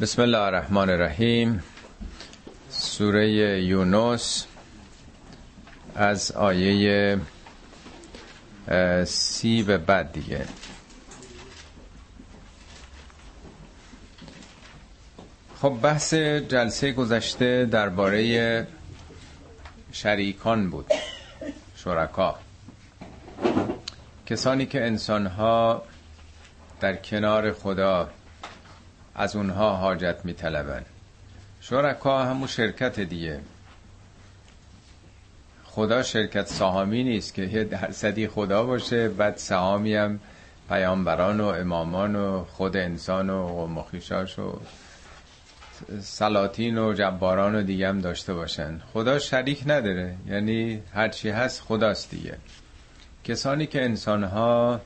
بسم الله الرحمن الرحیم سوره یونس از آیه سی به بعد دیگه. خب بحث جلسه گذشته درباره شریکان بود شرکا. کسانی که انسانها در کنار خدا از اونها حاجت می طلبن شرکا همون شرکت دیگه. خدا شرکت سهامی نیست که یه درصدی خدا باشه بعد سهامی هم پیامبران و امامان و خود انسان و قوم و سلاطین و جباران و دیگه هم داشته باشن. خدا شریک نداره. یعنی هرچی هست خداست دیگه. کسانی که انسانها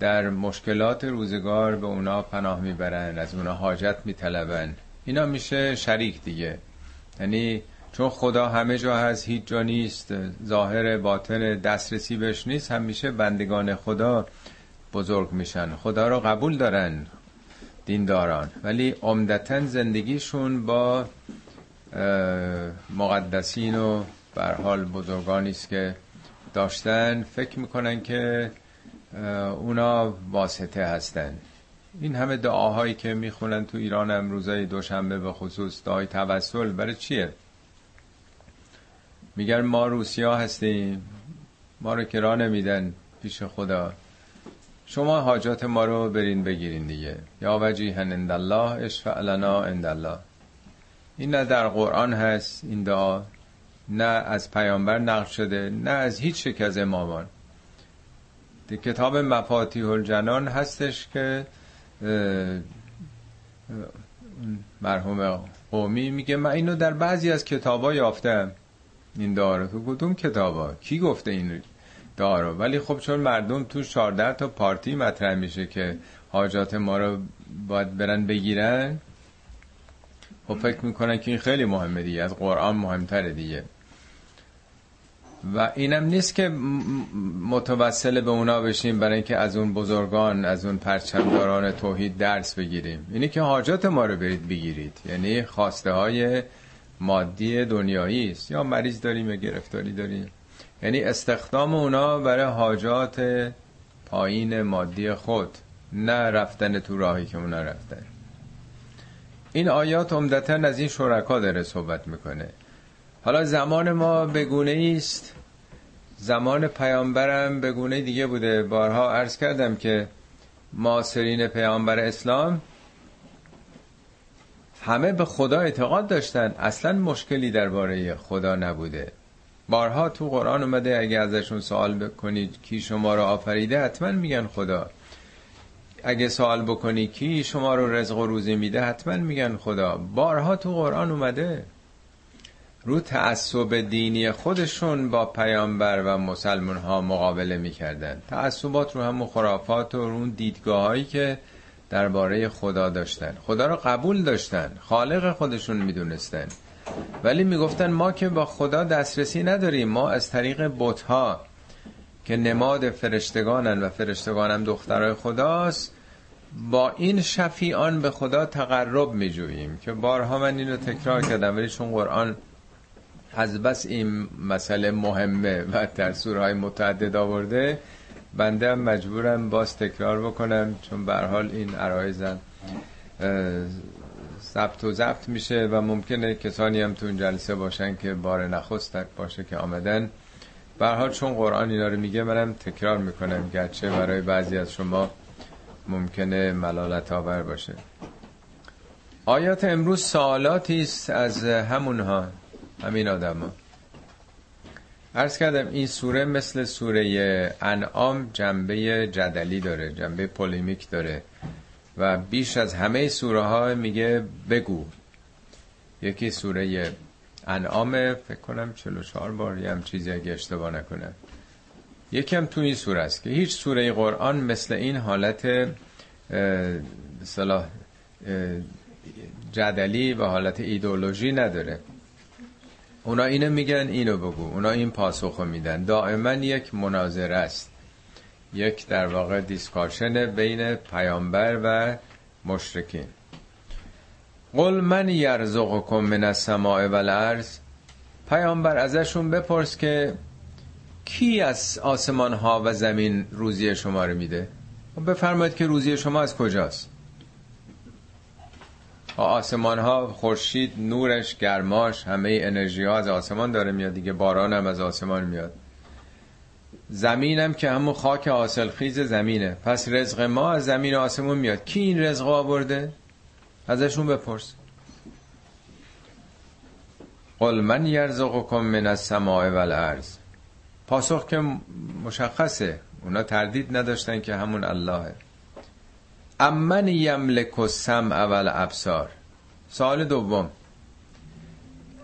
در مشکلات روزگار به اونا پناه می‌برن از اونا حاجت میطلبن اینا میشه شریک دیگه. یعنی چون خدا همه جا هست هیچ جا نیست ظاهر باطن دسترسی بهش نیست همیشه بندگان خدا بزرگ میشن. خدا رو قبول دارن دینداران. ولی عمدتا زندگیشون با مقدسین و حال بزرگانی است که داشتن فکر می‌کنن که اونا واسطه هستن. این همه دعاهایی که می‌خونن تو ایران امروزای دوشنبه به خصوص دعای توسل برای چیه؟ میگن ما روسیا هستیم ما رو کرا نمیدن پیش خدا. شما حاجات ما رو برین بگیرین دیگه. یا وجیهن اند الله اشفع لنا الله این نه در قرآن هست این دعا نه از پیامبر نقل شده نه از هیچ یک از امامان. کتاب مفاتیح الجنان هستش که مرحوم قومی میگه من اینو در بعضی از کتابا یافتم. این دارو تو کدوم کتابا؟ کی گفته این دارو؟ ولی خب چون مردم تو 14 تا پارتی مطرح میشه که حاجات ما رو باید برن بگیرن خب فکر می‌کنن که این خیلی مهمه دیگه از قرآن مهمتره دیگه. و اینم نیست که متوسل به اونا بشیم برای اینکه از اون بزرگان از اون پرچمداران توحید درس بگیریم. اینی که حاجات ما رو برید بگیرید. یعنی خواسته های مادی دنیایی است. یا مریض داریم یا گرفتاری داریم. یعنی استخدام اونا برای حاجات پایین مادی خود نه رفتن تو راهی که اونا رفتن. این آیات عمدتا از این شرکا داره صحبت می‌کنه. حالا زمان ما بگونه است زمان پیامبرم بگونه دیگه بوده. بارها عرض کردم که معاصرین پیامبر اسلام همه به خدا اعتقاد داشتن. اصلا مشکلی درباره خدا نبوده. بارها تو قرآن اومده اگه ازشون سوال بکنید کی شما رو آفریده حتما میگن خدا. اگه سوال بکنی کی شما رو رزق و روزی میده حتما میگن خدا. بارها تو قرآن اومده. رو تعصب دینی خودشون با پیامبر و مسلمان ها مقابله می‌کردن. تعصبات رو هم خرافات و اون دیدگاه هایی که درباره خدا داشتن. خدا رو قبول داشتن. خالق خودشون می‌دونستن. ولی می‌گفتن ما که با خدا دسترسی نداریم. ما از طریق بت که نماد فرشتگانن و فرشتگانم دخترای خداست با این شفیعان به خدا تقرب میجوییم. که بارها من اینو تکرار کردم ولی چون قرآن از بس این مسئله مهمه و در سورهای متعدد آورده بنده مجبورم باز تکرار بکنم چون به حال این عرایزم ضبط و ضبط میشه و ممکنه کسانی هم تو این جلسه باشن که بار نخست باشه که آمدن. به حال چون قرآن اینا رو میگه منم تکرار می‌کنم گرچه برای بعضی از شما ممکنه ملالت آور باشه. آیات امروز سوالاتی است از همونها. همین آدم ها عرض کردم این سوره مثل سوره انعام جنبه جدلی داره جنبه پولیمیک داره و بیش از همه سوره ها میگه بگو. یکی سوره انعام فکر کنم 44 بار یه هم چیزی اگه اشتباه نکنم. یکم تو این سوره است که هیچ سوره قرآن مثل این حالت صلاح جدلی و حالت ایدولوژی نداره. اونا اینو میگن اینو بگو. اونا این پاسخو میدن. دائما یک مناظره است. یک در واقع دیسکاشن بین پیامبر و مشرکین. قل من یرزقکم من السماء والارض. پیامبر ازشون بپرس که کی از آسمان ها و زمین روزی شما رو میده؟ بفرمایید که روزی شما از کجاست؟ آسمان ها خورشید نورش گرماش همه انرژی ها از آسمان داره میاد دیگه باران هم از آسمان میاد. زمینم که همون خاک حاصل خیز زمینه. پس رزق ما از زمین آسمون میاد. کی این رزق آورده؟ ازشون بپرس. قل من یرزقکم من السماء والارض. پاسخ که مشخصه. اونا تردید نداشتن که همون اللهه. امن یملک السمع والابصار. سوال دوم.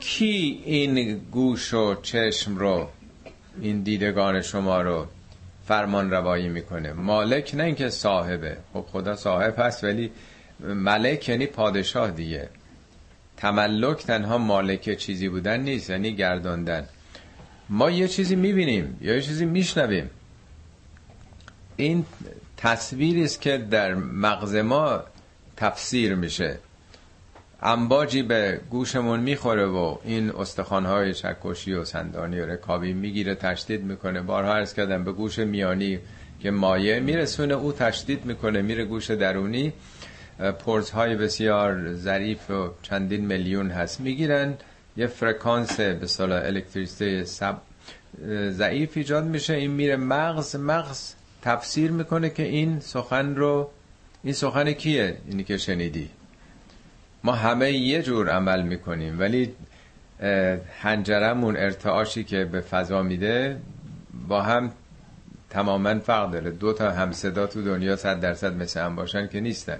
کی این گوش و چشم رو این دیدگان شما رو فرمان روایی می‌کنه؟ مالک نه اینکه صاحبه. خب خدا صاحب هست ولی ملک یعنی پادشاه دیگه. تملک تنها مالک چیزی بودن نیست یعنی گرداندن. ما یه چیزی می‌بینیم یا یه چیزی میشنویم. این تصویری است که در مغز ما تفسیر میشه. امباجی به گوشمون می‌خوره و این استخوانهای چکشی و سندانی و رکابی می‌گیره تشدید می‌کنه. بارها ارز کردم به گوش میانی که مایه میرسونه او تشدید می‌کنه میره گوش درونی. پرزهای بسیار ظریف و چندین میلیون هست. می‌گیرن یه فرکانس به صلاح الکتریسته ضعیف ایجاد میشه. این میره مغز مغز تفسیر می‌کنه که این سخن رو این سخن کیه؟ اینی که شنیدی. ما همه یه جور عمل می‌کنیم ولی هنجرمون ارتعاشی که به فضا میده با هم تماما فرق داره. دو تا همصدا تو دنیا صد درصد مثل هم باشن که نیستن.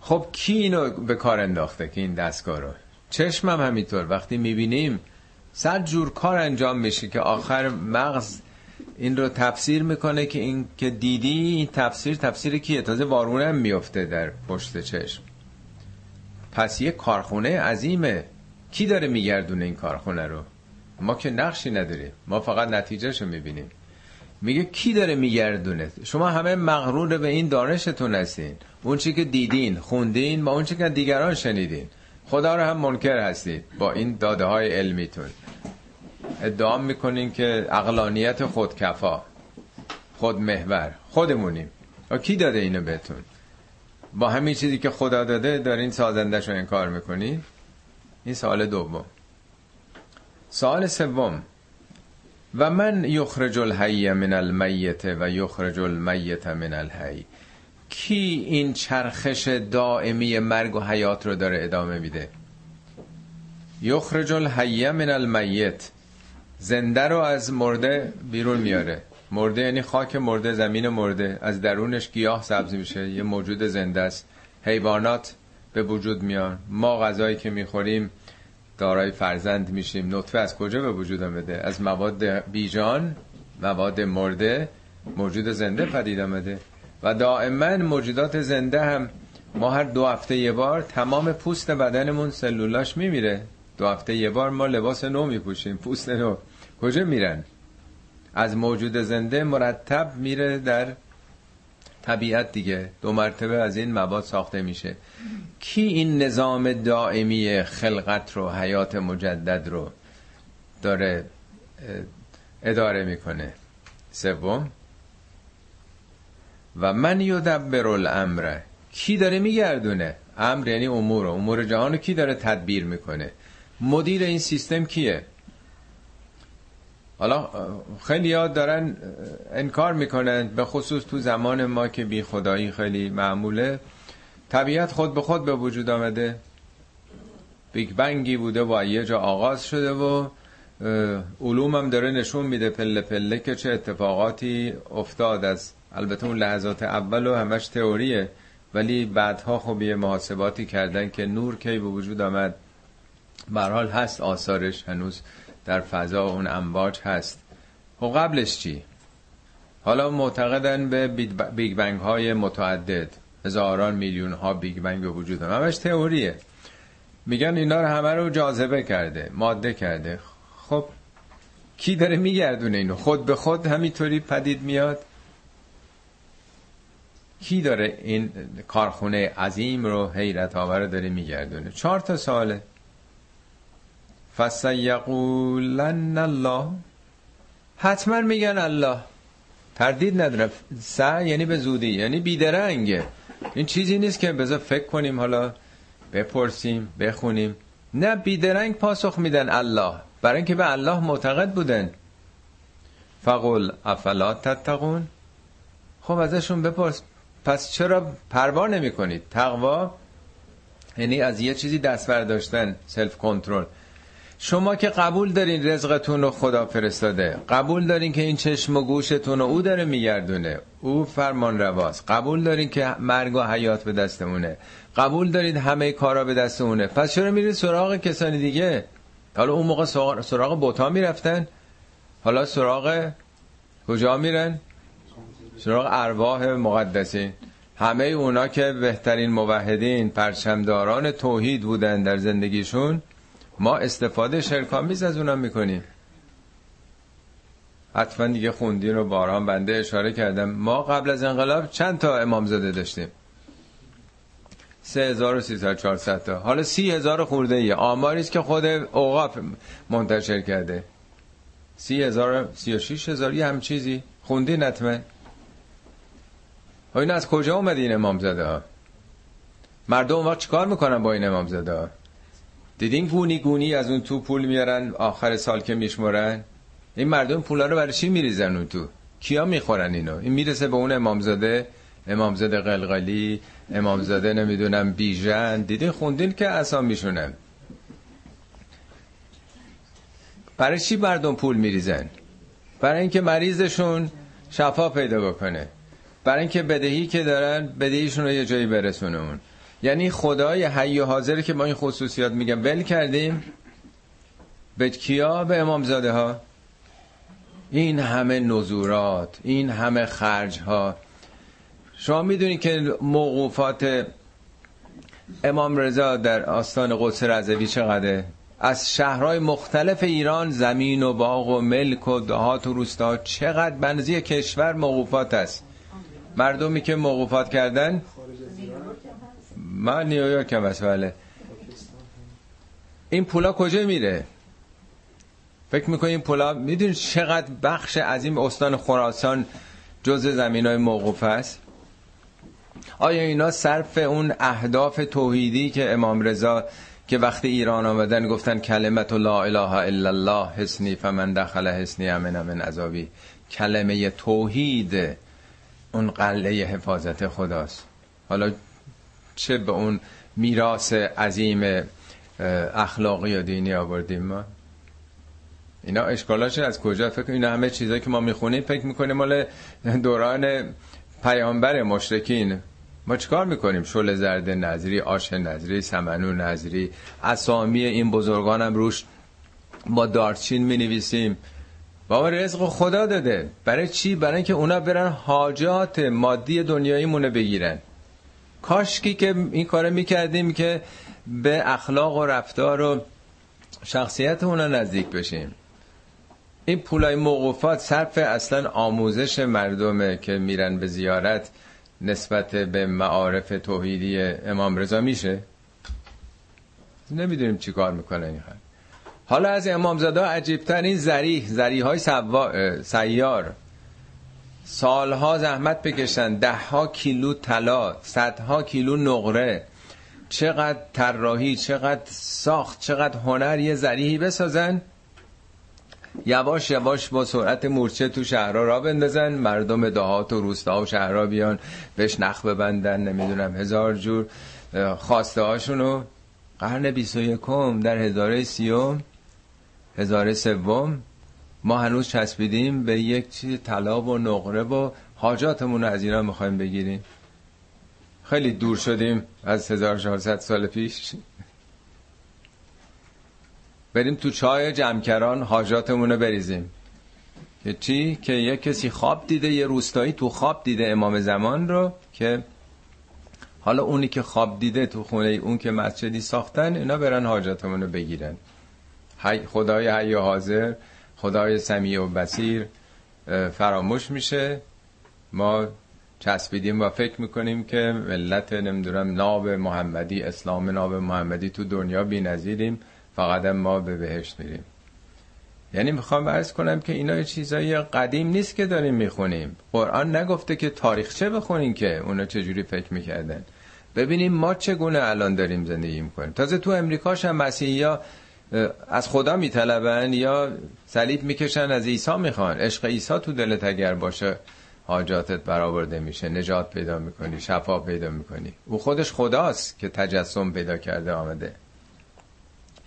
خب کی اینو به کار انداخته که این دستگاه رو؟ چشمم هم همینطور. وقتی می‌بینیم صد جور کار انجام میشه که آخر مغز این رو تفسیر می‌کنه که این که دیدی این تفسیر تفسیر کیه؟ تازه وارونه هم میفته در پشت چشم. پس یه کارخونه عظیمه. کی داره میگردونه این کارخونه رو؟ ما که نقشی نداریم. ما فقط نتیجهشو می‌بینیم. میگه کی داره میگردونه؟ شما همه مغرور به این دانشتون هستین. اون چی که دیدین خوندین با اون چی که دیگران شنیدین. خدا رو هم منکر هستید با این داده های علمیتون. ادعا می‌کنین که اقلانیت خودکفا خودمحور خودمونیم. و کی داده اینو بهتون؟ با همین چیزی که خدا داده دارین سازندش رو انکار می‌کنین این سوال دوم. سوال سوم. و من یخرج الحی من المیت و یخرج المیت من الحی. کی این چرخش دائمی مرگ و حیات رو داره ادامه میده؟ یخرج الحی من المیت. زنده رو از مرده بیرون میاره. مرده یعنی خاک مرده زمین مرده. از درونش گیاه سبز میشه. یه موجود زنده است. حیوانات به وجود میان. ما غذایی که می‌خوریم دارای فرزند میشیم. نطفه از کجا به وجود آمده از مواد بیجان مواد مرده موجود زنده پدید آمده و دائما موجودات زنده هم. ما هر دو هفته یه بار تمام پوست بدنمون سلولاش میمیره. دو هفته یه بار ما لباس نو میپوشیم پوست نو. کجا میرن؟ از موجود زنده مرتب میره در طبیعت دیگه. دو مرتبه از این مواد ساخته میشه. کی این نظام دائمی خلقت رو حیات مجدد رو داره اداره می‌کنه؟ سوم. و من یدبر الامر. کی داره میگردونه؟ امر یعنی امور. امور جهان کی داره تدبیر می‌کنه؟ مدیر این سیستم کیه؟ حالا خیلی یاد دارن انکار می‌کنن به خصوص تو زمان ما که بی خدایی خیلی معموله. طبیعت خود به خود به وجود آمده. بیگ بنگی بوده و یه جا آغاز شده و علوم هم داره نشون میده پله پله که چه اتفاقاتی افتاد از البته اون لحظات اول و همش تئوریه. ولی بعدها خب یه محاسباتی کردن که نور کی به وجود آمد. برحال هست آثارش هنوز در فضا اون امواج هست. خب قبلش چی؟ حالا معتقدن به بیگ بنگ های متعدد. هزاران میلیون ها بیگ بنگ به وجود هم همش تئوریه. میگن اینا رو همه رو جاذبه کرده ماده کرده. خب کی داره میگردونه اینو؟ خود به خود همینطوری پدید میاد؟ کی داره این کارخونه عظیم رو حیرت آور داره میگردونه؟ چهار تا ساله. فسیقولن الله. حتما میگن الله. تردید نداره. س یعنی به زودی یعنی بیدرنگه. این چیزی نیست که بذار فکر کنیم حالا بپرسیم بخونیم. نه بیدرنگ پاسخ میدن الله. برای اینکه به الله معتقد بودن. فقل افلا تتقون؟ خب ازشون بپرس. پس چرا پروا نمی کنید تقوا یعنی از یه چیزی دست برداشتن سلف کنترل شما که قبول دارین رزقتون رو خدا فرستاده قبول دارین که این چشم و گوشتون رو او داره میگردونه. او فرمان رواست. قبول دارین که مرگ و حیات به دستمونه. قبول دارید همه کارا به دستمونه. پس چرا میرید سراغ کسانی دیگه؟ حالا اون موقع سراغ بوتا می‌رفتن. حالا سراغ کجا میرن؟ سراغ ارواح مقدسین. همه اونا که بهترین موحدین پرچمداران توحید بودن در زندگیشون ما استفاده شرکامیز از اونا می‌کنیم. حتما دیگه خوندین رو باران بنده اشاره کردم. ما قبل از انقلاب چند تا امامزاده داشتیم؟ 3300 تا. حالا 30000 خورده ای آماری است که خود اوقاف منتشر کرده. 30000 36000 یه هم چیزی. خوندی نتمه این از کجا اومد این امامزاده ها مردم وقت چیکار می‌کنن با این امامزاده ها دیدین گونی گونی از اون تو پول میارن آخر سال که میشمرن؟ این مردم پولا رو برای چی میریزن اون تو؟ کیا می‌خورن اینو؟ این می‌رسه به اون امامزاده امامزاده قلقلی امامزاده نمی‌دونم بیژن. دیدین خوندین که اصلا میشونن؟ برای چی مردم پول میریزن؟ برای اینکه مریضشون شفا پیدا بکنه. برای اینکه بدهی که دارن بدهیشون رو یه جایی برسونه یعنی خدای حی و حاضر که ما این خصوصیات میگم. ول کردیم. به کیا؟ به امامزاده ها این همه نزورات این همه خرج ها شما می‌دونید که موقوفات امام رضا در آستان قدس رضوی چقدره؟ از شهرهای مختلف ایران زمین و باغ و ملک و دهات و روستا چقدر بنزی کشور موقوفات است. مردمی که موقوفات کردن من نیویورک هم بله. این پولا کجا میره؟ فکر می‌کنی این پولا می‌دونی چقدر بخش از این استان خراسان جز زمین های موقوف است؟ آیا اینا صرف اون اهداف توحیدی که امام رضا که وقتی ایران آمدن گفتن کلمت لا اله الا الله حسنی فمن دخل حسنی امن من عذابی. کلمه توحید اون قلعه حفاظت خداست. حالا چه به اون میراث عظیم اخلاقی و دینی آوردیم ما؟ اینا اشکالاش از کجا؟ فکر اینا همه چیزایی که ما می‌خونیم فکر می‌کنیم مال دوران پیامبر مشرکین. ما چیکار می‌کنیم؟ شل زرد نظری آش نظری سمنو نظری اسامی این بزرگانم روش ما دارچین می نویسیم بابا رزق خدا داده. برای چی؟ برای اینکه اونا برن حاجات مادی دنیایی مونه بگیرن. کاشکی که این کار می‌کردیم که به اخلاق و رفتار و شخصیت اونا نزدیک بشیم. این پولای موقوفات صرف اصلا آموزش مردمه که میرن به زیارت نسبت به معارف توحیدی امام رضا میشه. نمی‌دونیم چی کار می‌کنه این حالا از امام زاده عجیبتر این زریح زریح های سیار. سالها زحمت بکشن ده ها کیلو طلا صدها کیلو نقره. چقدر طراحی چقدر ساخت چقدر هنر یه زریحی بسازن. یواش یواش با سرعت مورچه تو شهرها را بندازن مردم دهات و روستا و شهرها بیان بهش نخ ببندن نمی‌دونم هزار جور خواسته هاشونو قرن بیست و یکم در هزاره سیوم هزاره سوم ما هنوز چسبیدیم به یک طلا و نقره و حاجاتمون رو از ایران می‌خوایم بگیریم. خیلی دور شدیم از 1400 سال پیش. بریم تو چای جمکران حاجاتمون رو بریزیم. که چی؟ که یه کسی خواب دیده یه روستایی تو خواب دیده امام زمان رو که حالا اونی که خواب دیده تو خونه اون که مسجدی ساختن اینا برن حاجاتمون رو بگیرن. خدای حی حاضر. خدای سمیع و بسیر فراموش میشه. ما چسبیدیم و فکر می‌کنیم که ملت نمی‌دونم ناب محمدی اسلام ناب محمدی تو دنیا بی نظیریم فقط ما به بهشت میریم. یعنی می‌خوام عرض کنم که اینا چیزای قدیم نیست که داریم می‌خونیم. قرآن نگفته که تاریخچه بخونیم که اونا چجوری فکر می‌کردن. ببینیم ما چگونه الان داریم زندگی می‌کنیم. تازه تو امریکاش هم مسیحی ها از خدا میطلبن یا صلیب می‌کشن از عیسی می‌خوان. عشق عیسی تو دلت اگر باشه حاجاتت برآورده میشه نجات پیدا می‌کنی شفا پیدا می‌کنی. او خودش خداست که تجسم پیدا کرده آمده.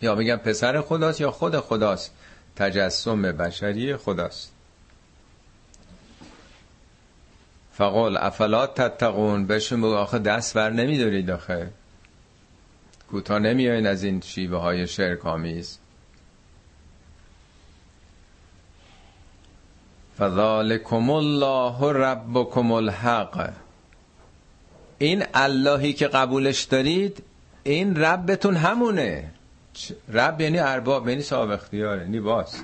یا میگن پسر خداست یا خود خداست؟ تجسم بشری خداست. فقال افلات تتقون؟ بهشون بگو آخه دست بر نمیدارید آخه. کوتا نمیاین از این شیوه های شرک آمیز فذالکم الله ربکم الحق. این اللهی که قبولش دارید این ربتون همونه. رب یعنی ارباب یعنی صاحب اختیار یعنی باس.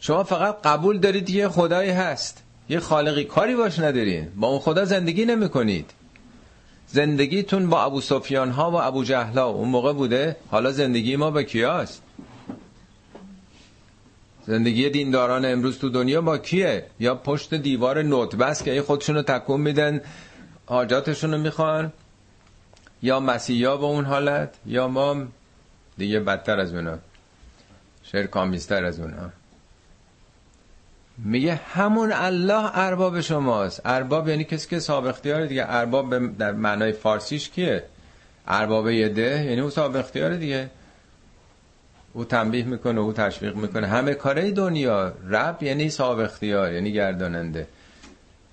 شما فقط قبول دارید یه خدایی هست. یه خالقی کاری باش ندارین. با اون خدا زندگی نمی کنید زندگیتون با ابو سفیان ها و ابو جهلا اون موقع بوده؟ حالا زندگی ما با کیاست؟ زندگی دینداران امروز تو دنیا با کیه؟ یا پشت دیوار نوت بس که خودشونو تکون میدن حاجاتشونو می‌خوان؟ یا مسیحا به اون حالت؟ یا ما دیگه بدتر از اونا شرکامیستر از اونا. میگه همون الله ارباب شماست. ارباب یعنی کسی که صاحب اختیار دیگه. ارباب در معنای فارسیش کیه؟ ارباب یده یعنی او صاحب اختیار دیگه. او تنبیه می‌کنه او تشویق می‌کنه. همه کاره دنیا رب یعنی صاحب اختیار یعنی گرداننده.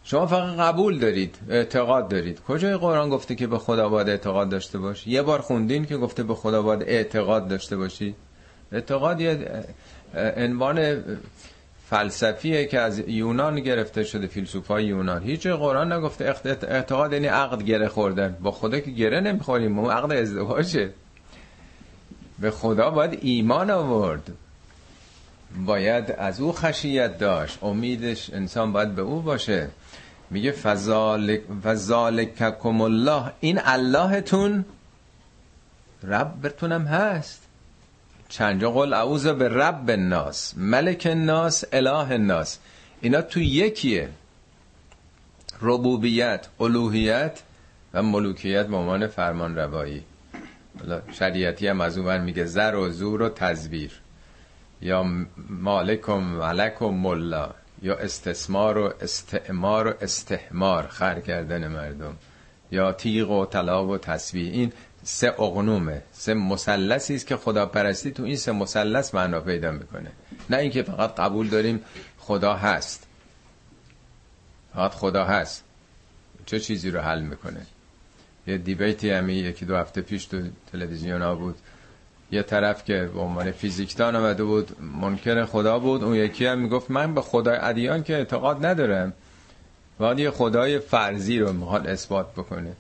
شما فقط قبول دارید اعتقاد دارید. کجای قرآن گفته که به خدا باید اعتقاد داشته باشی؟ یه بار خوندین که گفته به خدا باید اعتقاد داشته باشی؟ اعتقاد یه عنوان فلسفیه که از یونان گرفته شده فیلسوفای یونان. هیچ قرآن نگفته اعتقاد یعنی عقد گره خوردن. با خدا که گره نمی‌خوریم اون عقد ازدواجه. به خدا باید ایمان آورد. باید از او خشیت داشت. امیدش انسان باید به او باشه. میگه فذالک فذالککم الله. این اللهتون ربتونم هست. چند جا قول اعوذ به رب الناس ملک الناس اله الناس. اینا تو یکیه. ربوبیت الوهیت و ملوکیت به عنوان فرمان روایی شریعتی هم از اون میگه زر و زور و تزویر. یا مالک و ملک و ملا. یا استثمار و استعمار و استحمار خر کردن مردم. یا تیغ و طلا و تصویر این سه اقنومه سه مسلسی است که خدا پرستی تو این سه مسلس معنا پیدا می‌کنه. نه اینکه فقط قبول داریم خدا هست. فقط خدا هست. چه چیزی رو حل می‌کنه؟ یه دیبیتی همی یکی دو هفته پیش تو تلویزیون ها بود. یه طرف که به عنوان فیزیکدان آمده بود منکر خدا بود. اون یکی هم می‌گفت من به خدای ادیان که اعتقاد ندارم باید خدای فرضی رو می‌خواد اثبات بکنه.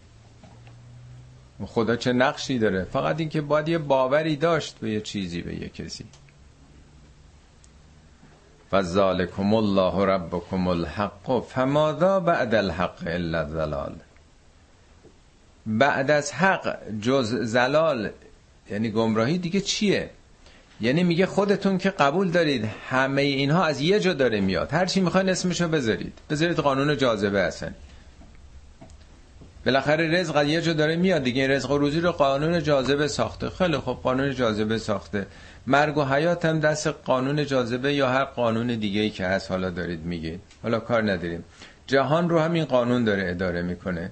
خدا چه نقشی داره؟ فقط اینکه باید یه باوری داشت به یه چیزی به یه کسی. فذالکم الله ربکم الحق فماذا بعد الحق الا الضلال بعد از حق جز زلال یعنی گمراهی دیگه چیه؟ یعنی میگه خودتون که قبول دارید همه اینها از یه جا داره میاد. هر چی می‌خواین اسمشو بذارید. بذارید قانون جاذبه هستن بالاخره رزق از یه جا داره میاد دیگه. این رزق و روزی رو قانون جاذبه ساخته. خیلی خب قانون جاذبه ساخته. مرگ و حیات هم دست قانون جاذبه یا هر قانون دیگه ای که هست حالا دارید میگید. حالا کار نداریم. جهان رو همین قانون داره اداره می‌کنه.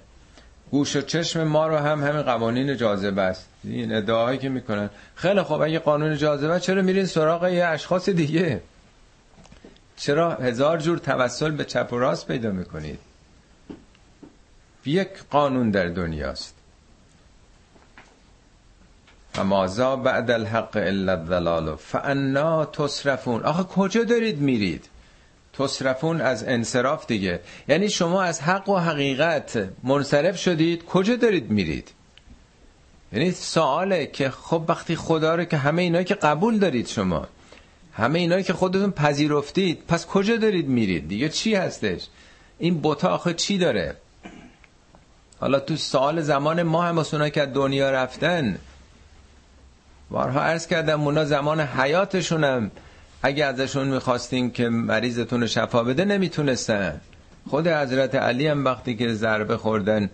گوش و چشم ما رو هم همین قوانین جاذبه است. این ادعاهایی که می‌کنن. خیلی خب اگه قانون جاذبه چرا میرین سراغ یه اشخاص دیگه؟ چرا هزار جور توسل به چپ و راست پیدا می‌کنید؟ یک قانون در دنیاست. فمازا بعد الحق الا الضلال فانا تصرفون. آخه کجا دارید میرید؟ تصرفون از انصراف دیگه. یعنی شما از حق و حقیقت منصرف شدید کجا دارید میرید؟ یعنی سواله که خب وقتی خدا رو که همه اینایی که قبول دارید شما همه اینایی که خودتون پذیرفتید پس کجا دارید میرید؟ دیگه چی هستش؟ این بوتا آخه چی داره؟ حالا تو سال زمان ما هم اونا که دنیا رفتن بارها عرض کردم اونا زمان حیاتشونم اگه ازشون می‌خواستین که مریضتون رو شفا بده نمی‌تونستن. خود حضرت علی هم وقتی که ضربه خوردن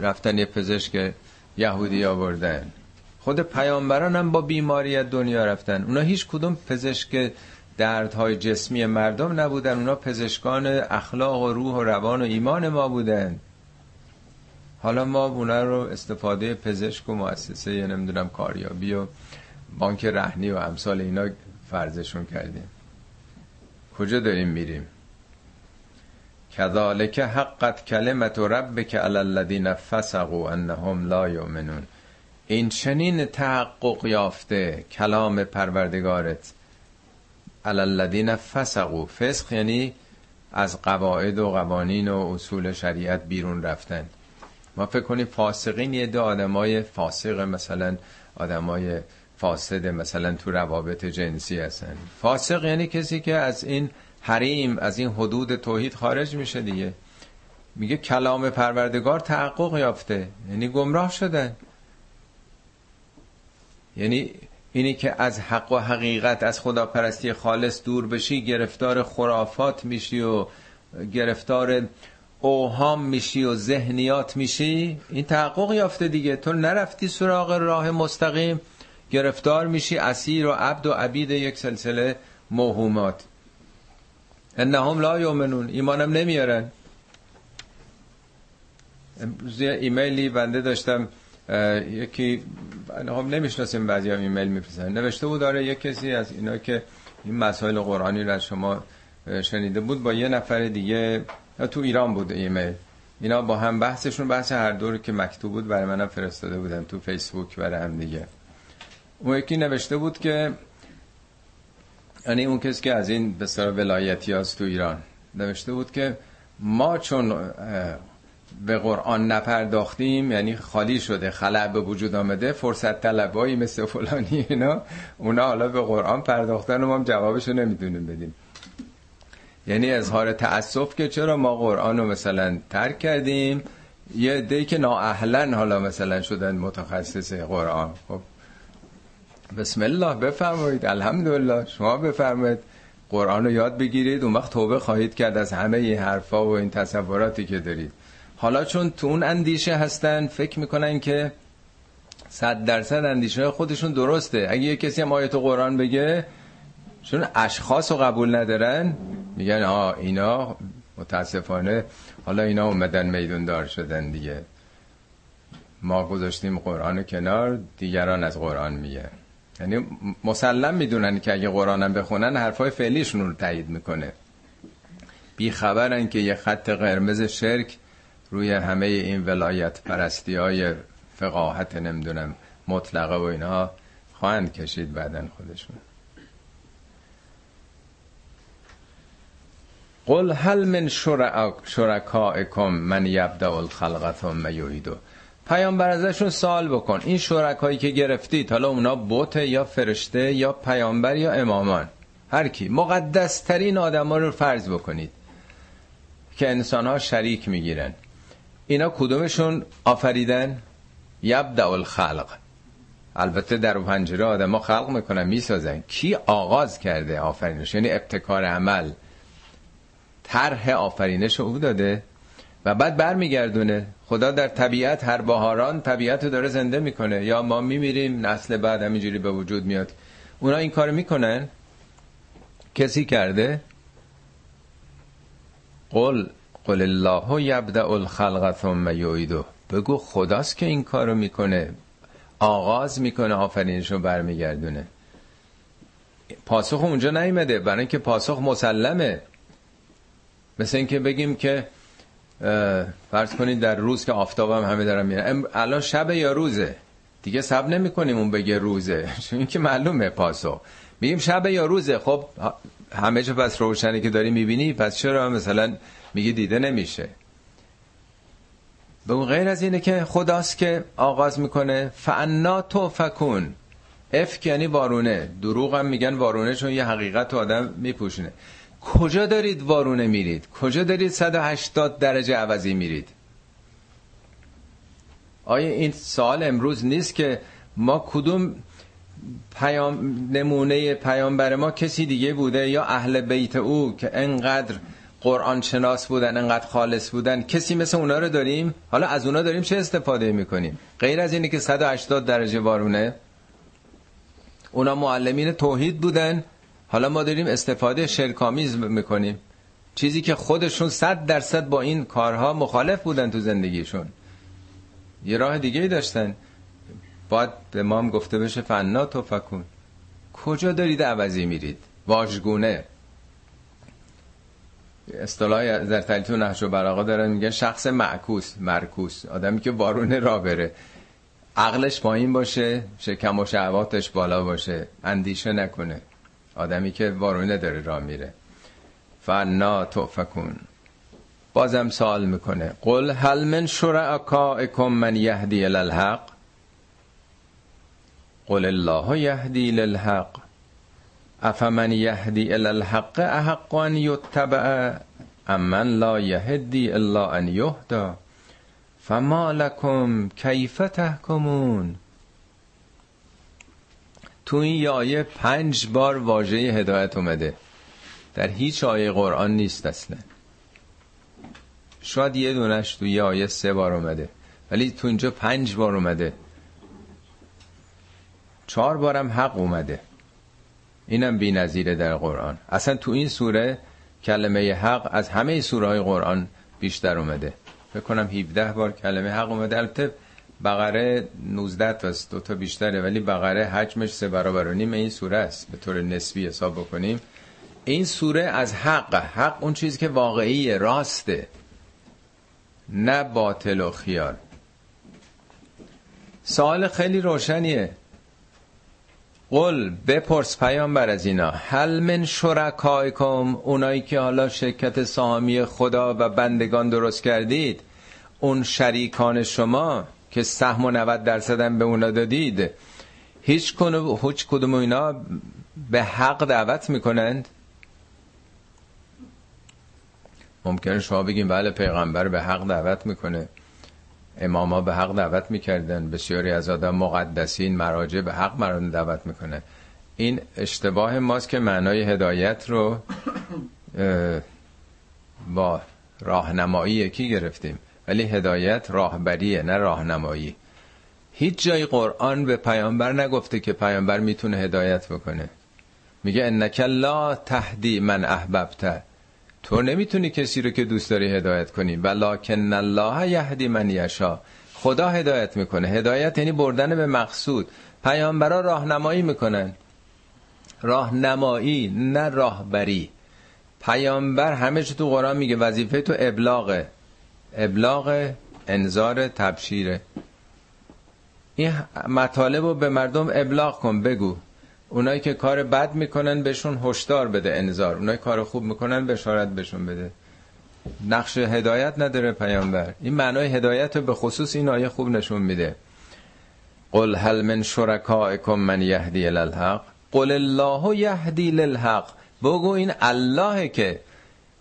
رفتن یه پزشک یهودی آوردن. خود پیامبران هم با بیماری دنیا رفتن. اونا هیچ کدوم پزشک دردهای جسمی مردم نبودن. اونا پزشکان اخلاق و روح و روان و ایمان ما بودن. حالا ما اونا رو استفاده پزشک و مؤسسه یه نمی‌دونم کاریابی و بانک رهنی و امثال اینا فرضشون کردیم. کجا داریم میریم؟ کذالک حقت کلمت ربک علی الذین فسقوا انهم لا یؤمنون. این چنین تحقق یافته کلام پروردگارت. علی الذین فسقوا. فسق یعنی از قواعد و قوانین و اصول شریعت بیرون رفتن. ما فکر کنیم فاسقین یه دو آدمای فاسق مثلا آدمای فاسد مثلا تو روابط جنسی هستن. فاسق یعنی کسی که از این حریم از این حدود توحید خارج میشه دیگه. میگه کلام پروردگار تحقق یافته. یعنی گمراه شدن. یعنی اینی که از حق و حقیقت از خداپرستی خالص دور بشی گرفتار خرافات میشی و گرفتار اوهام میشی و ذهنیات میشی؟ این تحقق یافته دیگه. تو نرفتی سراغ راه مستقیم. گرفتار میشی. اسیر و عبد و عبید یک سلسله موهومات. انهم لا یؤمنون. ایمانم نمیارن. امروز یه ایمیلی بنده داشتم. یکی هم نمی‌شناسیم بعضی هم ایمیل میفرستن نوشته بود داره یک کسی از اینا که این مسائل قرآنی رو از شما شنیده بود با یه نفر دیگه تو ایران بود ایمیل. اینا با هم بحثشون بحث هر دور که مکتوب بود برای منم فرستاده بودن تو فیسبوک برای هم دیگه. اون یکی نوشته بود که یعنی اون کسی که از این به ولایتی هست تو ایران. نوشته بود که ما چون به قرآن نپرداختیم یعنی خالی شده خلع به وجود آمده فرصت طلبایی مثل فلانی اینا اونا حالا به قرآن پرداختن و ما هم جوابشو نمی‌دونیم بدیم. یعنی اظهار تأسف که چرا ما قرآن رو مثلا ترک کردیم؟ یه دی که نااهلن حالا مثلا شدن متخصص قرآن. خب بسم الله بفرمایید. الحمدلله شما بفرمایید. قرآن رو یاد بگیرید. اون وقت توبه خواهید کرد از همه این حرفا و این تصوراتی که دارید. حالا چون تو اون اندیشه هستن فکر می‌کنن که صد درصد اندیشه خودشون درسته. اگه یه کسی هم آیت قرآن بگه چون اشخاص رو قبول ندارن میگن آه اینا متاسفانه حالا اینا اومدن میدون دار شدن دیگه. ما گذاشتیم قرآن کنار دیگران از قرآن میگه یعنی مسلم می‌دونن که اگه قرآنم بخونن حرفای فعلیشون رو تایید می‌کنه. بیخبرن که یه خط قرمز شرک روی همه این ولایت پرستی های فقاهت نمی‌دونم مطلقه و اینها خواهند کشید بعدن خودشون. قل هل من شرکائکم من یبدع الخلق ثم یعیدو پیامبر ازشون سوال بکن. این شرکایی که گرفتید حالا اونا بوت یا فرشته یا پیامبر یا امامان؟ هر کی. مقدس ترین آدما رو فرض بکنید که انسان ها شریک می‌گیرن. اینا کدومشون آفریدن؟ یبدع الخلق. البته در پنجره آدم ها خلق می‌کنن می‌سازن. کی آغاز کرده آفرینش؟ یعنی ابتکار عمل. طرح آفرینش او داده و بعد برمیگردونه. خدا در طبیعت هر بهاران طبیعت رو داره زنده می‌کنه. یا ما میمیریم نسل بعد همینجوری به وجود میاد. اونا این کار می‌کنن. کسی کرده؟ قل قل الله یبدع الخلق ثم یعیده. بگو خداست که این کارو می‌کنه. آغاز می‌کنه آفرینش رو برمیگردونه. پاسخ اونجا نیمده برای اینکه پاسخ مسلمه. مثل اینکه بگیم که فرض کنید در روز که آفتاب هم همه دارن میرن. الان شب یا روزه؟ دیگه سب نمی کنیم اون بگه روزه. چون که معلومه پاسخ. میگیم شب یا روزه. خب همه جا پس روشنی که داری می‌بینی پس چرا مثلا میگه دیده نمیشه؟ به اون غیر از اینه که خداست که آغاز می‌کنه فعنا تو فکون اف یعنی وارونه. دروغ هم میگن وارونه چون یه حقیقت آدم میپوشونه. کجا دارید وارونه میرید؟ کجا دارید 180 درجه عوضی میرید؟ آیا این سوال امروز نیست که ما کدوم پیام نمونه پیامبر ما کسی دیگه بوده یا اهل بیت او که انقدر قرآن شناس بودن انقدر خالص بودن؟ کسی مثل اونا رو داریم؟ حالا از اونا داریم چه استفاده می‌کنیم؟ غیر از اینی که 180 درجه بارونه اونا معلمین توحید بودن. حالا ما داریم استفاده شرکامیز می‌کنیم. چیزی که خودشون صد درصد با این کارها مخالف بودن تو زندگیشون. یه راه دیگه داشتن. باید به ما هم گفته بشه فنا تو فکون. کجا دارید عوضی میرید؟ واژگونه. اصطلاح در تلیتو نحش و براغا دارن میگن شخص معکوس مرکوس. آدمی که بارون را بره. عقلش پایین باشه شکم و شهواتش بالا باشه. اندیشه نکنه. آدمی که وارونه داره را میره. فنا توفکون. بازم سوال می‌کنه. قل هل من شرعکائکم من یهدی الالحق قل الله یهدی للحق. افمن یهدی الالحق احق ان یتبع امن لا یهدی الا ان یهدا. فما لکم کیف تحکمون؟ تو این آیه پنج بار واژه هدایت اومده. در هیچ آیه قرآن نیست اصلا. شاید یه دونش تو یه آیه سه بار اومده. ولی تو اینجا پنج بار اومده. چهار بارم حق اومده. اینم بی نظیره در قرآن. اصلا تو این سوره کلمه حق از همه سوره های قرآن بیشتر اومده. فکر کنم 17 بار کلمه حق اومده. البته بقره 19 تاست دو تا بیشتره ولی بقره حجمش سه برابر و نیم این سوره است. به طور نسبی حساب بکنیم. این سوره از حق حق اون چیزی که واقعی راسته. نه باطل و خیال. سوال خیلی روشنیه. قل بپرس پیامبر از اینا. هل من شرکایکم؟ اونایی که حالا شرکت سهامی خدا و بندگان درست کردید اون شریکان شما که سهم و 90 درصد به اونا دادید هیچ هیچ کدوم اینا به حق دعوت می‌کنند؟ ممکنه شما بگیم بله پیغمبر به حق دعوت می‌کنه. اماما به حق دعوت می‌کردن. بسیاری از آدم مقدسین مراجع به حق مران دعوت می‌کنه این اشتباه ماست که معنای هدایت رو با راهنمایی یکی گرفتیم؟ ولی هدایت راهبریه نه راهنمایی. هیچ جای قرآن به پیامبر نگفته که پیامبر می‌تونه هدایت بکنه. میگه انک لا تهدی من احببته تو نمی‌تونی کسی رو که دوست داری هدایت کنی. ولکن الله یهدی من یشا خدا هدایت می‌کنه. هدایت یعنی بردن به مقصود. پیامبرا راهنمایی می‌کنن. راهنمایی نه راهبری. پیامبر همه چی تو قرآن میگه. وظیفه تو ابلاغه. ابلاغ انذار تبشیره. این مطالب رو به مردم ابلاغ کن بگو. اونایی که کار بد می‌کنن بهشون هشدار بده انذار. اونایی کار خوب می‌کنن بشارت بهشون بده. نقش هدایت نداره پیامبر. این معنای هدایت رو به خصوص این آیه خوب نشون میده. قل هل من شرکائکم من یهدی الالحق قل الله یهدی للحق. بگو این الله که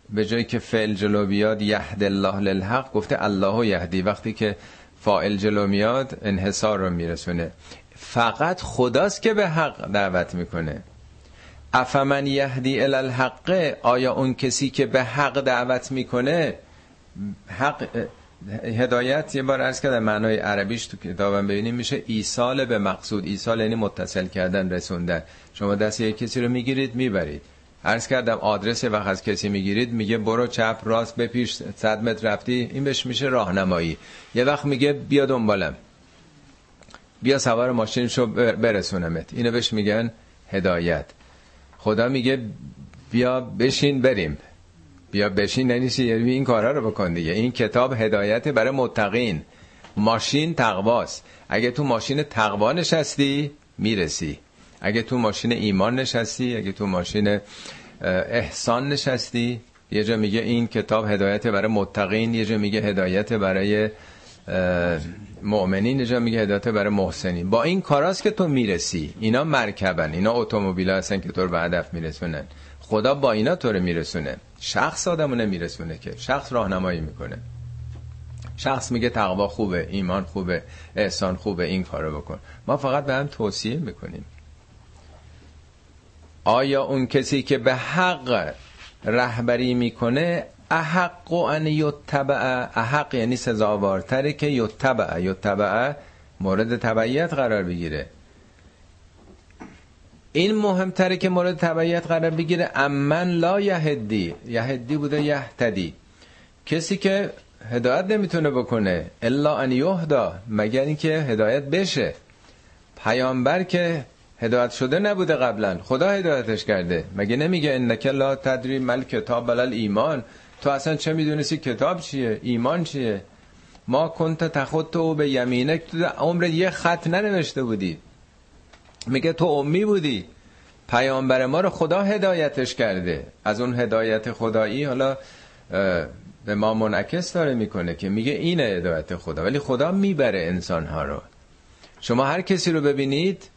به جایی که فعل جلو بیاد یهد الله للحق گفته الله یهدی. وقتی که فاعل جلو میاد انحصار رو میرسونه. فقط خداست که به حق دعوت می‌کنه. افمن یهدی الالحق آیا اون کسی که به حق دعوت می‌کنه حق هدایت؟ یه بار ارز کردم معنای عربیش تو کتابم ببینیم میشه ایصال به مقصود. ایصال یعنی متصل کردن رسوندن. شما دست یک کسی رو می‌گیرید می‌برید. عرض کردم آدرس وقت از کسی می‌گیرید میگه برو چپ راست بپیش صد متر رفتی این بهش میشه راهنمایی. یه وقت میگه بیا دنبالم. بیا سوار ماشین شو برسونمت. اینو بهش میگن هدایت. خدا میگه بیا بشین بریم. بیا بشین ننیسی یعنی این کارا رو بکن دیگه. این کتاب هدایت برای متقین. ماشین تقواست. اگه تو ماشین تقوا نشستی می‌رسی. اگه تو ماشین ایمان نشستی اگه تو ماشین احسان نشستی یه جا میگه این کتاب هدایت برای متقین یه جا میگه هدایت برای مؤمنین جا میگه هدایت برای محسنین. با این کاراست که تو می‌رسی. اینا مرکبن اینا اتومبیل هستن که تو به هدف میرسونن. خدا با اینا تو رو میرسونه. شخص آدمو نمیرسونه که. شخص راهنمایی می‌کنه. شخص میگه تقوا خوبه ایمان خوبه احسان خوبه این کارو بکن. ما فقط به هم توصیه می‌کنیم. آیا اون کسی که به حق رهبری می‌کنه احق و ان یتبع؟ احق یعنی سزاوارتره که یتبع. یتبع مورد تبعیت قرار بگیره. این مهمتره که مورد تبعیت قرار بگیره. امن لا یهدی. یهدی بوده یهتدی. کسی که هدایت نمی‌تونه بکنه الا ان یهدا مگر اینکه هدایت بشه. پیامبر که هدایت شده نبوده قبلا. خدا هدایتش کرده. مگه نمیگه انک لا تدری مل کتاب بلل ایمان تو اصلا چه می‌دونستی کتاب چیه؟ ایمان چیه؟ ما کنت تخط او به یمینک. تو عمر یه خط ننوشته بودی. میگه تو امی بودی. پیامبر ما رو خدا هدایتش کرده. از اون هدایت خدایی حالا به ما منعکس داره می‌کنه که میگه این هدایت خدا. ولی خدا می‌بره انسانها رو. شما هر کسی رو ببینید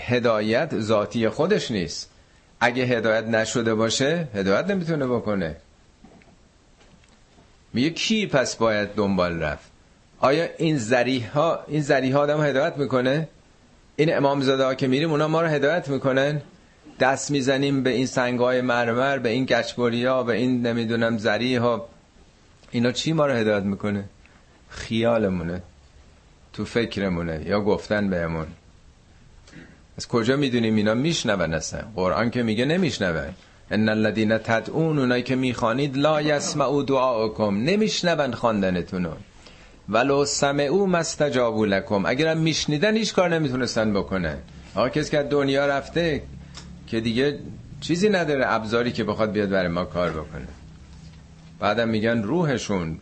هدایت ذاتی خودش نیست. اگه هدایت نشده باشه هدایت نمی‌تونه بکنه. میگه کی پس باید دنبال رفت؟ آیا این زریح ها این زریح ها آدم هدایت می‌کنه؟ این امام زاده ها که میریم اونا ما رو هدایت می‌کنن؟ دست می‌زنیم به این سنگای مرمر به این گچبری ها به این نمی‌دونم زریح ها اینا چی ما رو هدایت می‌کنه؟ خیالمونه. تو فکرمونه. یا گفتن بهمون. از کجا می‌دونیم اینا میشنون اصلا؟ قرآن که میگه نمیشنون. ان الذين تدعون اونایی که می‌خوانید لا یسمعوا دعاءکم نمیشنون خواندنتونو. ولو سمعوا مستجابوا لكم اگرم میشنیدن هیچ کار نمی‌تونستن بکنن. آقا کسی که دنیا رفته که دیگه چیزی نداره ابزاری که بخواد بیاد برای ما کار بکنه. بعدم میگن روحشون.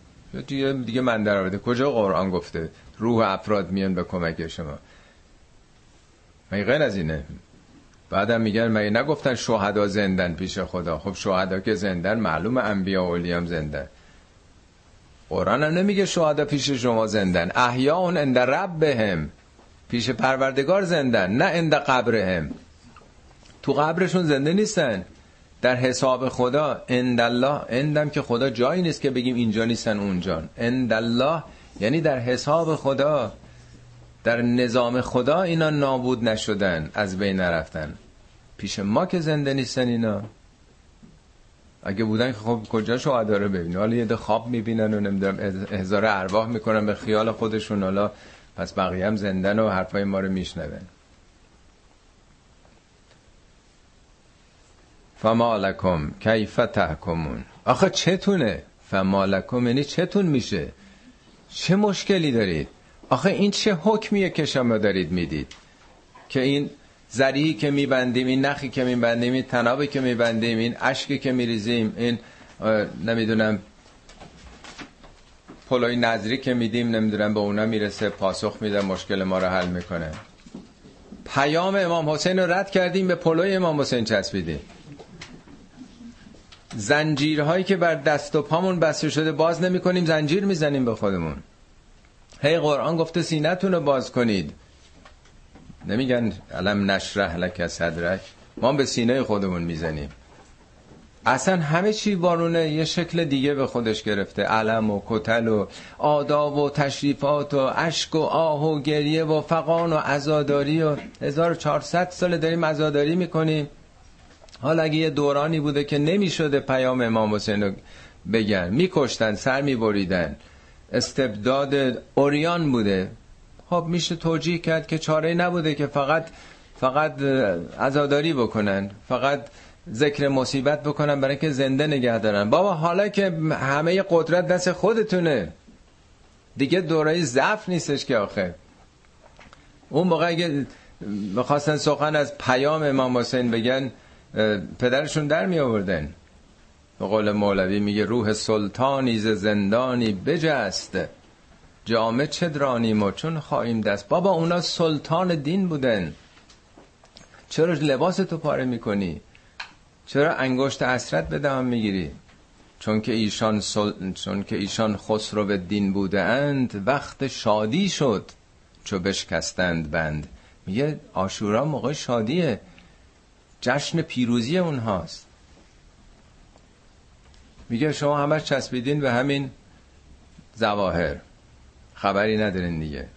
دیگه دیگه من در کجا قرآن گفته؟ روح افراد میان به کمک شما. مگه غیر از اینه؟ بعدم میگن مگه نگفتن شهدا زندن پیش خدا؟ خب شهدا که زندن معلوم انبیا و اولیام زندن. قرآن هم نمیگه شهدا پیش شما زندن. احیا اون اند رب بهم پیش پروردگار زندن نه اند قبرهم. تو قبرشون زنده نیستن. در حساب خدا اند الله اندم که خدا جایی نیست که بگیم اینجا نیستن اونجا. اند الله یعنی در حساب خدا. در نظام خدا اینا نابود نشدن از بین نرفتن. پیش ما که زنده نیستن اینا. اگه بودن که خب کجا شهدا رو ببینی حالا یه ده خواب می‌بینن و نمی‌دونم احضار ارواح می‌کنن به خیال خودشون. حالا پس بقیه هم زندن و حرفای ما رو میشنون. فما لکم کیف تحکمون؟ آخه چتونه؟ فما لکم یعنی چتون میشه. چه مشکلی دارید؟ آخه این چه حکمیه که شما دارید می‌دید؟ که این زریعی که میبندیم این نخی که میبندیم این تنابی که میبندیم این اشکی که میریزیم این نمی‌دونم پلوی نظری که میدیم نمی‌دونم به اونا می‌رسه پاسخ میده مشکل ما رو حل می‌کنه. پیام امام حسین رو رد کردیم به پلوی امام حسین چسبیدیم. زنجیرهایی که بر دست و پامون بسته شده باز نمی کنیم زنجیر می‌زنیم به خودمون. هی قرآن گفته سینتون رو باز کنید. نمیگن علم نشرح لک صدرک. ما به سینه خودمون می‌زنیم. اصلا همه چی بارونه یه شکل دیگه به خودش گرفته. علم و کتل و آداب و تشریفات و اشک و آه و گریه و فقان و عزاداری و 1400 سال داریم عزاداری می‌کنیم. حالا اگه یه دورانی بوده که نمی‌شده پیام امام حسین رو بگن. میکشتن سر میبریدن. استبداد اوریان بوده. خب میشه توجیه کرد که چاره نبوده که فقط فقط عزاداری بکنن فقط ذکر مصیبت بکنن برای که زنده نگه دارن. بابا حالا که همه قدرت دست خودتونه. دیگه دوره ضعف نیستش که آخه. اون موقع اگه می‌خواستن سخن از پیام امام حسین بگن پدرشون در می آوردن قول مولوی میگه روح سلطانی ز زندانی بجست. جامه چه درانیم و چون خواهیم دست؟ بابا اونا سلطان دین بودن. چرا لباس تو پاره می‌کنی؟ چرا انگشت اسرت به دام می‌گیری؟ چون که ایشان سل... چون که ایشان خسرو به دین بوده اند وقت شادی شد. چو بشکستند بند. میگه آشورا موقع شادیه. جشن پیروزی اونهاست. میگه شما همش چسبیدین به همین زواهر. خبری ندارین دیگه.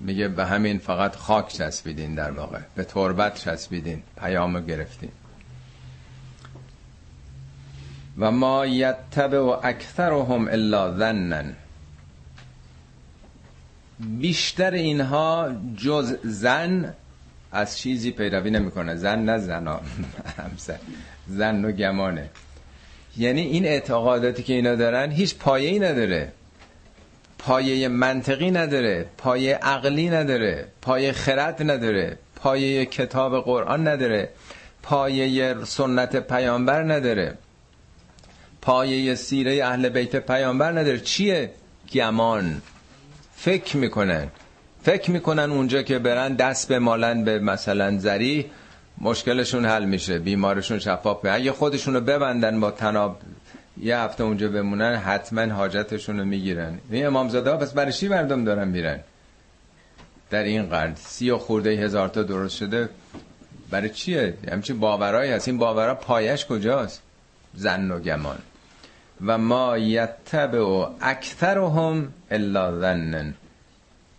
میگه به همین فقط خاک چسبیدین در واقع. به تربت چسبیدین. پیامو گرفتین. و ما یتبع و اکثرهم الا ظنن. بیشتر اینها جز زن از چیزی پیروی نمی‌کنه. زن نه زنا همسر. زن و گمانه. یعنی این اعتقاداتی که اینا دارن هیچ پایه‌ای نداره. پایه منطقی نداره پایه عقلی نداره پایه خرد نداره پایه کتاب قرآن نداره پایه سنت پیامبر نداره پایه سیره اهل بیت پیامبر نداره. چیه؟ گمان. فکر می‌کنن. فکر می‌کنن اونجا که برن دست به مالن به مثلا زری مشکلشون حل میشه بیمارشون شفاف به اگه خودشونو ببندن با تناب یه هفته اونجا بمونن حتما حاجتشون رو می‌گیرن. این امامزاده ها پس برای چی مردم دارن میرن؟ در این قرن. سی و خورده هزار تا درست شده. برای چیه؟ همچین باورایی هست. این باورها پایش کجاست؟ زن و گمان. و ما یتبع اکثرهم الا ظنن.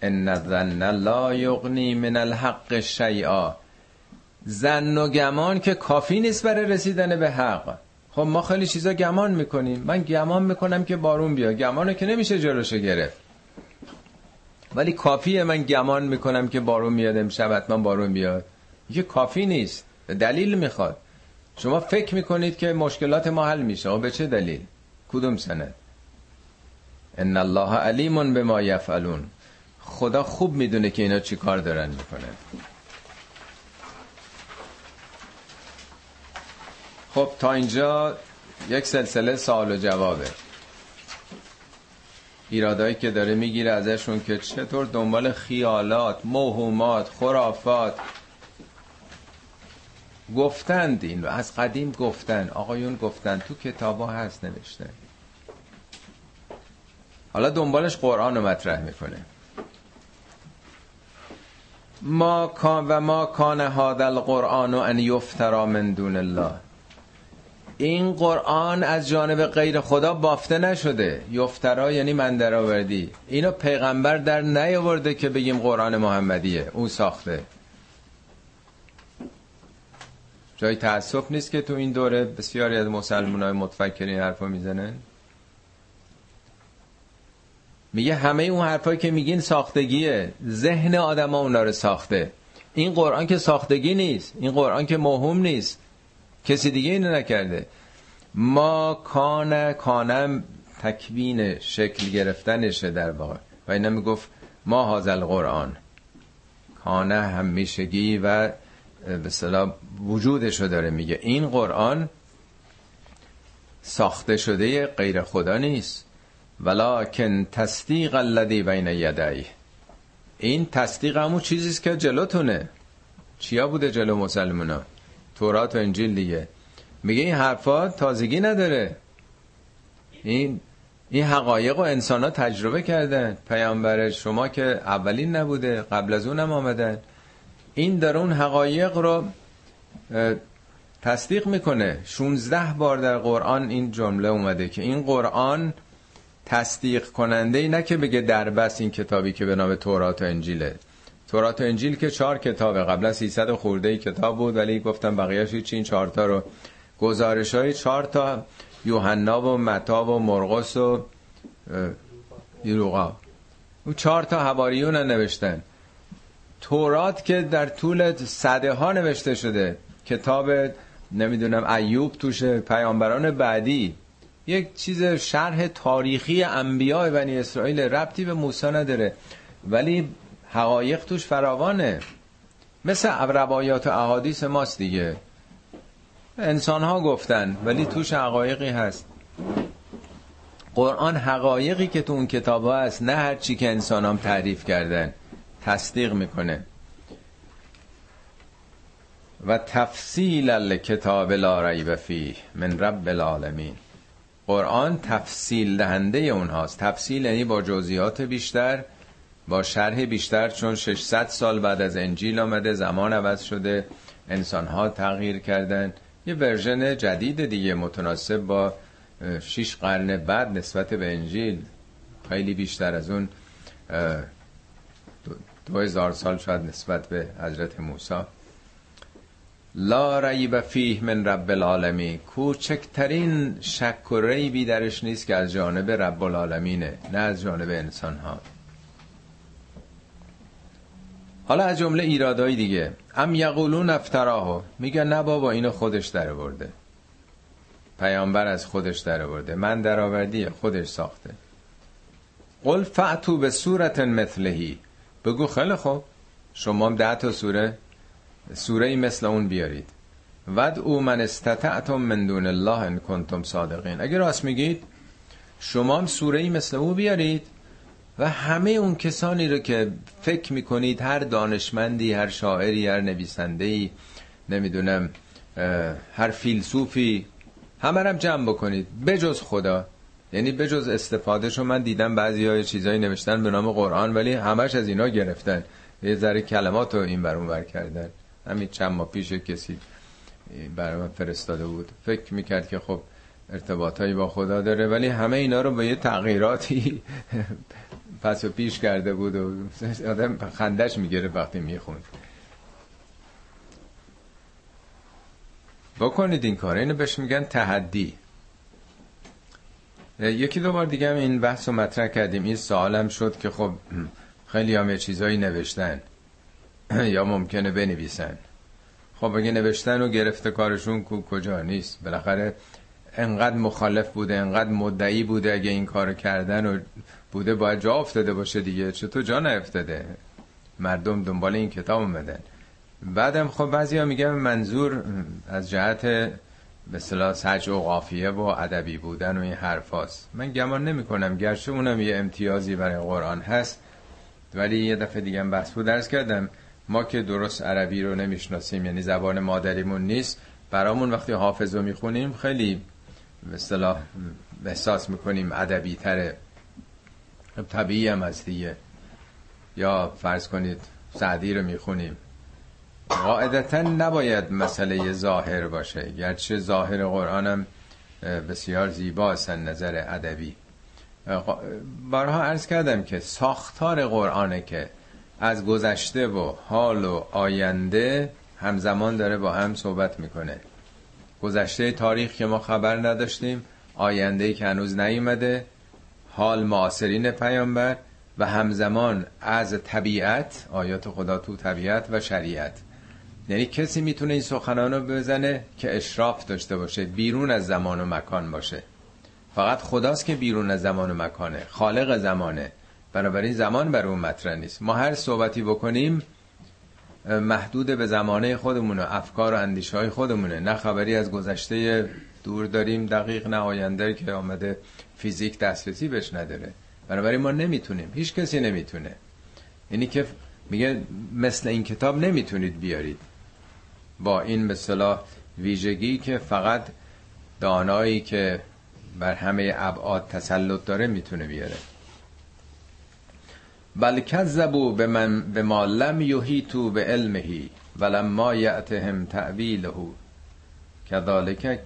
ان الظن لا یغنی من الحق شیئا زن و گمان که کافی نیست برای رسیدن به حق. خب ما خیلی چیزا گمان می‌کنیم. من گمان می‌کنم که بارون بیاد. گمانه که نمیشه جلوشو گرفت. ولی کافیه من گمان می‌کنم که بارون میاد امشب حتما بارون بیاد. یه کافی نیست. دلیل می‌خواد. شما فکر می‌کنید که مشکلات ما حل میشه. به چه دلیل؟ کدوم سند؟ ان الله علیم به ما یفعلون. خدا خوب می‌دونه که اینا چی کار دارن می‌کنن. خب تا اینجا یک سلسله سوال و جوابه. ایرادایی که داره می‌گیره ازشون که چطور دنبال خیالات موهومات خرافات گفتند این رو از قدیم گفتن. آقایون گفتن تو کتابا هست نوشته. حالا دنبالش قرآن رو مطرح می‌کنه. ما کان و ما کان هذا القرآن ان یفترا من دون الله. این قرآن از جانب غیر خدا بافته نشده. یفترا یعنی من در آوردی اینو پیغمبر در نیاورده که بگیم قرآن محمدیه. او ساخته. جای تاسف نیست که تو این دوره بسیاری از مسلمان های متفکرین حرفا می‌زنن؟ میگه همه اون حرفایی که میگین ساختگیه. ذهن آدم ها اونا رو ساخته. این قرآن که ساختگی نیست. این قرآن که موهوم نیست. کسی دیگه اینو نکرده. ما کان کانم تکوین شکل گرفتنشه در واقع. و اینا می‌گفت ما هازل قرآن کانه همیشگی و به صلاح وجودشو داره میگه. این قرآن ساخته شده غیر خدا نیست. ولکن تصدیق الذی بین یدی این تصدیق همون چیزیست که جلوتونه. چیا بوده جلو مسلمونا؟ تورات و انجیل دیگه. میگه این حرفا تازگی نداره. این این حقایق و انسان ها تجربه کردن. پیامبر شما که اولین نبوده قبل از اونم آمدن. این در اون حقایق رو تصدیق می‌کنه. 16 بار در قرآن این جمله اومده که این قرآن تصدیق کننده ای نه که بگه در بس این کتابی که به نام تورات و انجیله. تورات و انجیل که چهار کتابه. قبل از 300 خورده ای کتاب بود ولی گفتم بقیه‌اش چین این چهار تا رو گزارش های چهار تا یوحنا و متا و مرقس و یروقا او چهار تا حواریون نوشتن. تورات که در طول صده ها نوشته شده. کتاب نمی‌دونم ایوب توشه پیامبران بعدی. یک چیز شرح تاریخی انبیاء بنی اسرائیل ربطی به موسی نداره. ولی حقایق توش فراوانه. مثل روایات و احادیث ماست دیگه. انسان ها گفتن ولی توش حقایقی هست. قرآن حقایقی که تو اون کتاب ها هست نه هر چی که انسان هم تعریف کردن. تصدیق می‌کنه. و تفصیل کتاب لا ریب فیه من رب العالمین. قرآن تفصیل دهنده اونهاست. تفصیل یعنی با جزئیات بیشتر با شرح بیشتر چون 600 سال بعد از انجیل آمده زمان عوض شده انسان ها تغییر کردن. یه ورژن جدید دیگه متناسب با شیش قرن بعد نسبت به انجیل. خیلی بیشتر از اون دو هزار سال شاید نسبت به حضرت موسی. لا ریب فیه من رب العالمین کوچکترین شک و ریبی درش نیست که از جانب رب العالمینه نه از جانب انسان ها حالا از جمله ایرادای دیگه. ام یقولون افتراهو. میگن نه بابا اینو خودش در برده پیامبر از خودش در برده من در آوردی خودش ساخته. قل فعتو به صورت مثلهی. بگو خیلی خوب. شما ده تا سوره سوره ای مثل اون بیارید. ود او من استطعتم من دون الله ان کنتم صادقین. اگر راست میگید شما هم سوره ای مثل او بیارید و همه اون کسانی رو که فکر می‌کنید هر دانشمندی هر شاعری هر نویسندهی نمی‌دونم هر فیلسوفی همه هم جمع بکنید. بجز خدا. یعنی بجز استفاده شو من دیدم بعضی های چیزایی نوشتن به نام قرآن ولی همش از اینا گرفتن. یه ذره کلمات رو این برون بر کردن. همین چند ماه پیش کسی برای فرستاده بود. فکر می‌کرد که خب ارتباطایی با خدا داره ولی همه اینا رو با یه تغییراتی پس و پیش کرده بود و آدم خندش می‌گیره وقتی می‌خوند. بکنید این کار. اینو بهش میگن تحدی. یکی دو بار دیگه هم این بحث رو مطرح کردیم. این سوالم شد که خب خیلی هم چیزایی نوشتن. یا ممکنه بنویسن. خب اگه نوشتن و گرفته کارشون کو کجا نیست؟ بالاخره انقدر مخالف بوده انقدر مدعی بوده اگه این کار کردن و بوده باید جا افتاده باشه دیگه. چطور جا نیفتاده؟ مردم دنبال این کتاب اومدن. بعدم خب بعضی ها میگن منظور از جهت به صلاح سج و قافیه و ادبی بودن و این حرفاست. من گمان نمی کنم گرچه اونم یه امتیازی برای قرآن هست ولی یه دفعه دیگه بحث بود. درس کردم ما که درست عربی رو نمی‌شناسیم یعنی زبان مادریمون نیست. برامون وقتی حافظ رو می‌خونیم خیلی به اصطلاح احساس می‌کنیم ادبی تره طبیعی هم هست دیگه. یا فرض کنید سعدی رو می‌خونیم. قاعدتا نباید مسئله ظاهر باشه گرچه ظاهر قرآن هم بسیار زیباست نظر ادبی. بارها عرض کردم که ساختار قرآنه که از گذشته و حال و آینده همزمان داره با هم صحبت می‌کنه. گذشته تاریخ که ما خبر نداشتیم آینده که هنوز نیومده حال معاصرین پیامبر و همزمان از طبیعت آیات خدا تو طبیعت و شریعت. یعنی کسی می‌تونه این سخنان رو بزنه که اشراف داشته باشه بیرون از زمان و مکان باشه. فقط خداست که بیرون از زمان و مکانه خالق زمانه. بنابراین زمان بر اون مطرح نیست. ما هر صحبتی بکنیم محدود به زمانه خودمونه افکار و اندیشه های خودمونه. نه خبری از گذشته دور داریم دقیق نه آینده که آمده فیزیک دسترسی بهش نداره. بنابراین ما نمی‌تونیم. هیچ کسی نمی‌تونه. یعنی که میگه مثل این کتاب نمی‌تونید بیارید. با این مثلا ویژگی که فقط دانایی که بر همه ابعاد تسلط داره می‌تونه بیاره. بل کذبوا به من به ما لم یحیطوا به علمه ولما یأتهم تعویله كذلك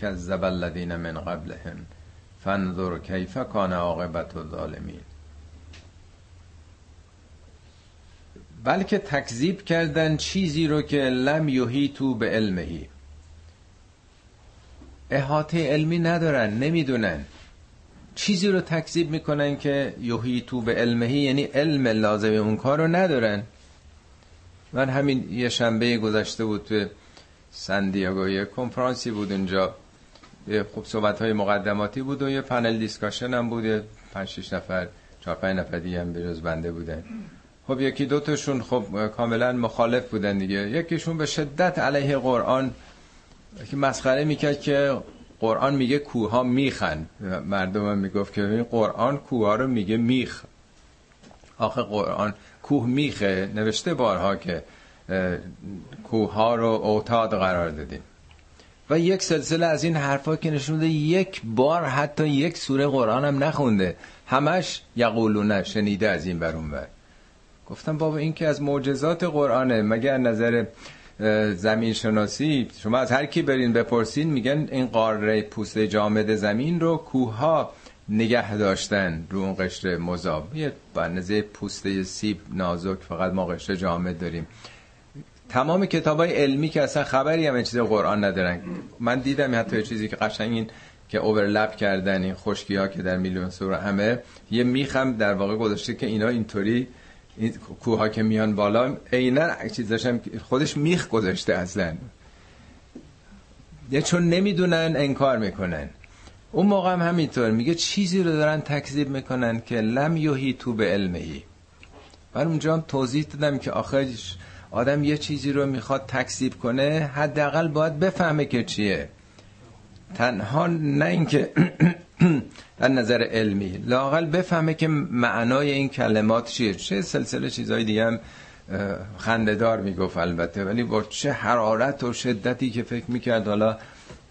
كذب الذين من قبلهم. فانظر كيف كان عاقبت الظالمین. بلکه تکذیب کردن چیزی رو که لم یحیطوا به علمه احاطه علمی ندارن نمی‌دونن. چیزی رو تکذیب می‌کنن که یحیطوا به علمه یعنی علم لازم اون کار رو ندارن. من همین یه شنبه گذشته بود تو سندیاگو یه کنفرانسی بود اونجا. خوب صحبت های مقدماتی بود و یه پنل دیسکاشن هم بود. پنج شش نفر چهار پنج نفر دیگه هم بجز بنده بودن. خب یکی دوتاشون خب کاملا مخالف بودن دیگه. یکیشون به شدت علیه قرآن که مسخره می‌کرد که قرآن میگه کوها میخن. مردم هم می‌گفت که قرآن کوها رو میگه میخ. آخه قرآن کوه میخه. نوشته بارها که کوه رو اوتاد قرار دادیم و یک سلسله از این حرفا که نشونده یک بار حتی یک سوره قرآن هم نخونده. همش یقولونه شنیده از این برون بر گفتم بابا این که از معجزات قرآنه. مگر نظر زمین شناسی شما از هر کی برین بپرسین میگن این قاره پوست جامد زمین رو کوه ها نگه داشتن رو اون قشر مذاب. یه پوسته سیب نازک فقط ما قشر جامد داریم. تمام کتاب های علمی که اصلا خبری هم چیز قرآن ندارن. من دیدم حتی چیزی که قشنگ این که اوورلپ کردن این خشکی ها که در میلیون سور همه یه میخم در واقع گذاشته که اینا اینطوری این کوه که میان بالا عینا چیزاشم خودش میخ گذاشته اصلا. یه چون نمی‌دونن انکار می‌کنن. اون موقع هم همینطور میگه چیزی رو دارن تکذیب می‌کنن که لم یوهی تو به علمهی من اونجا هم توضیح دادم که آخرش آدم یه چیزی رو می‌خواد تکذیب کنه حداقل باید بفهمه که چیه. تنها نه اینکه از نظر علمی. لاقل بفهمه که معنای این کلمات چیه. چه سلسله چیزهای دیگه هم خندهدار می‌گفت البته. ولی با چه حرارت و شدتی که فکر می‌کرد حالا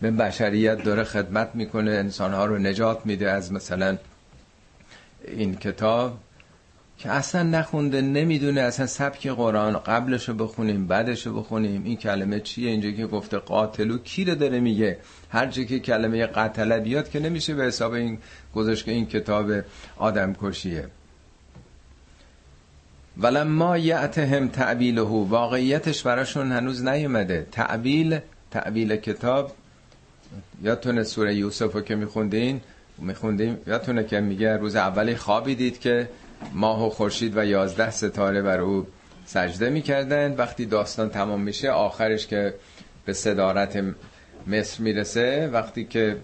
به بشریت داره خدمت می‌کنه انسانها رو نجات میده از مثلا این کتاب. که اصلا نخونده نمی‌دونه اصلا سبک قرآن قبلش رو بخونیم بعدش رو بخونیم. این کلمه چیه؟ اینجا که گفته قاتلو کی رو داره میگه؟ هر جا که کلمه قتله بیاد که نمیشه به حساب این گذاشت که این کتاب آدم کشیه ولما یعتهم تعبیله واقعیتش براشون هنوز نیومده. تعبیل تعبیل کتاب. یادتونه سوره یوسف رو که میخوندین؟ میخوندیم یادتونه که میگه روز اولی خوابی دید که ماه و خورشید و یازده ستاره بر او سجده می‌کردن وقتی داستان تمام میشه آخرش که به صدارت مصر می‌رسه وقتی که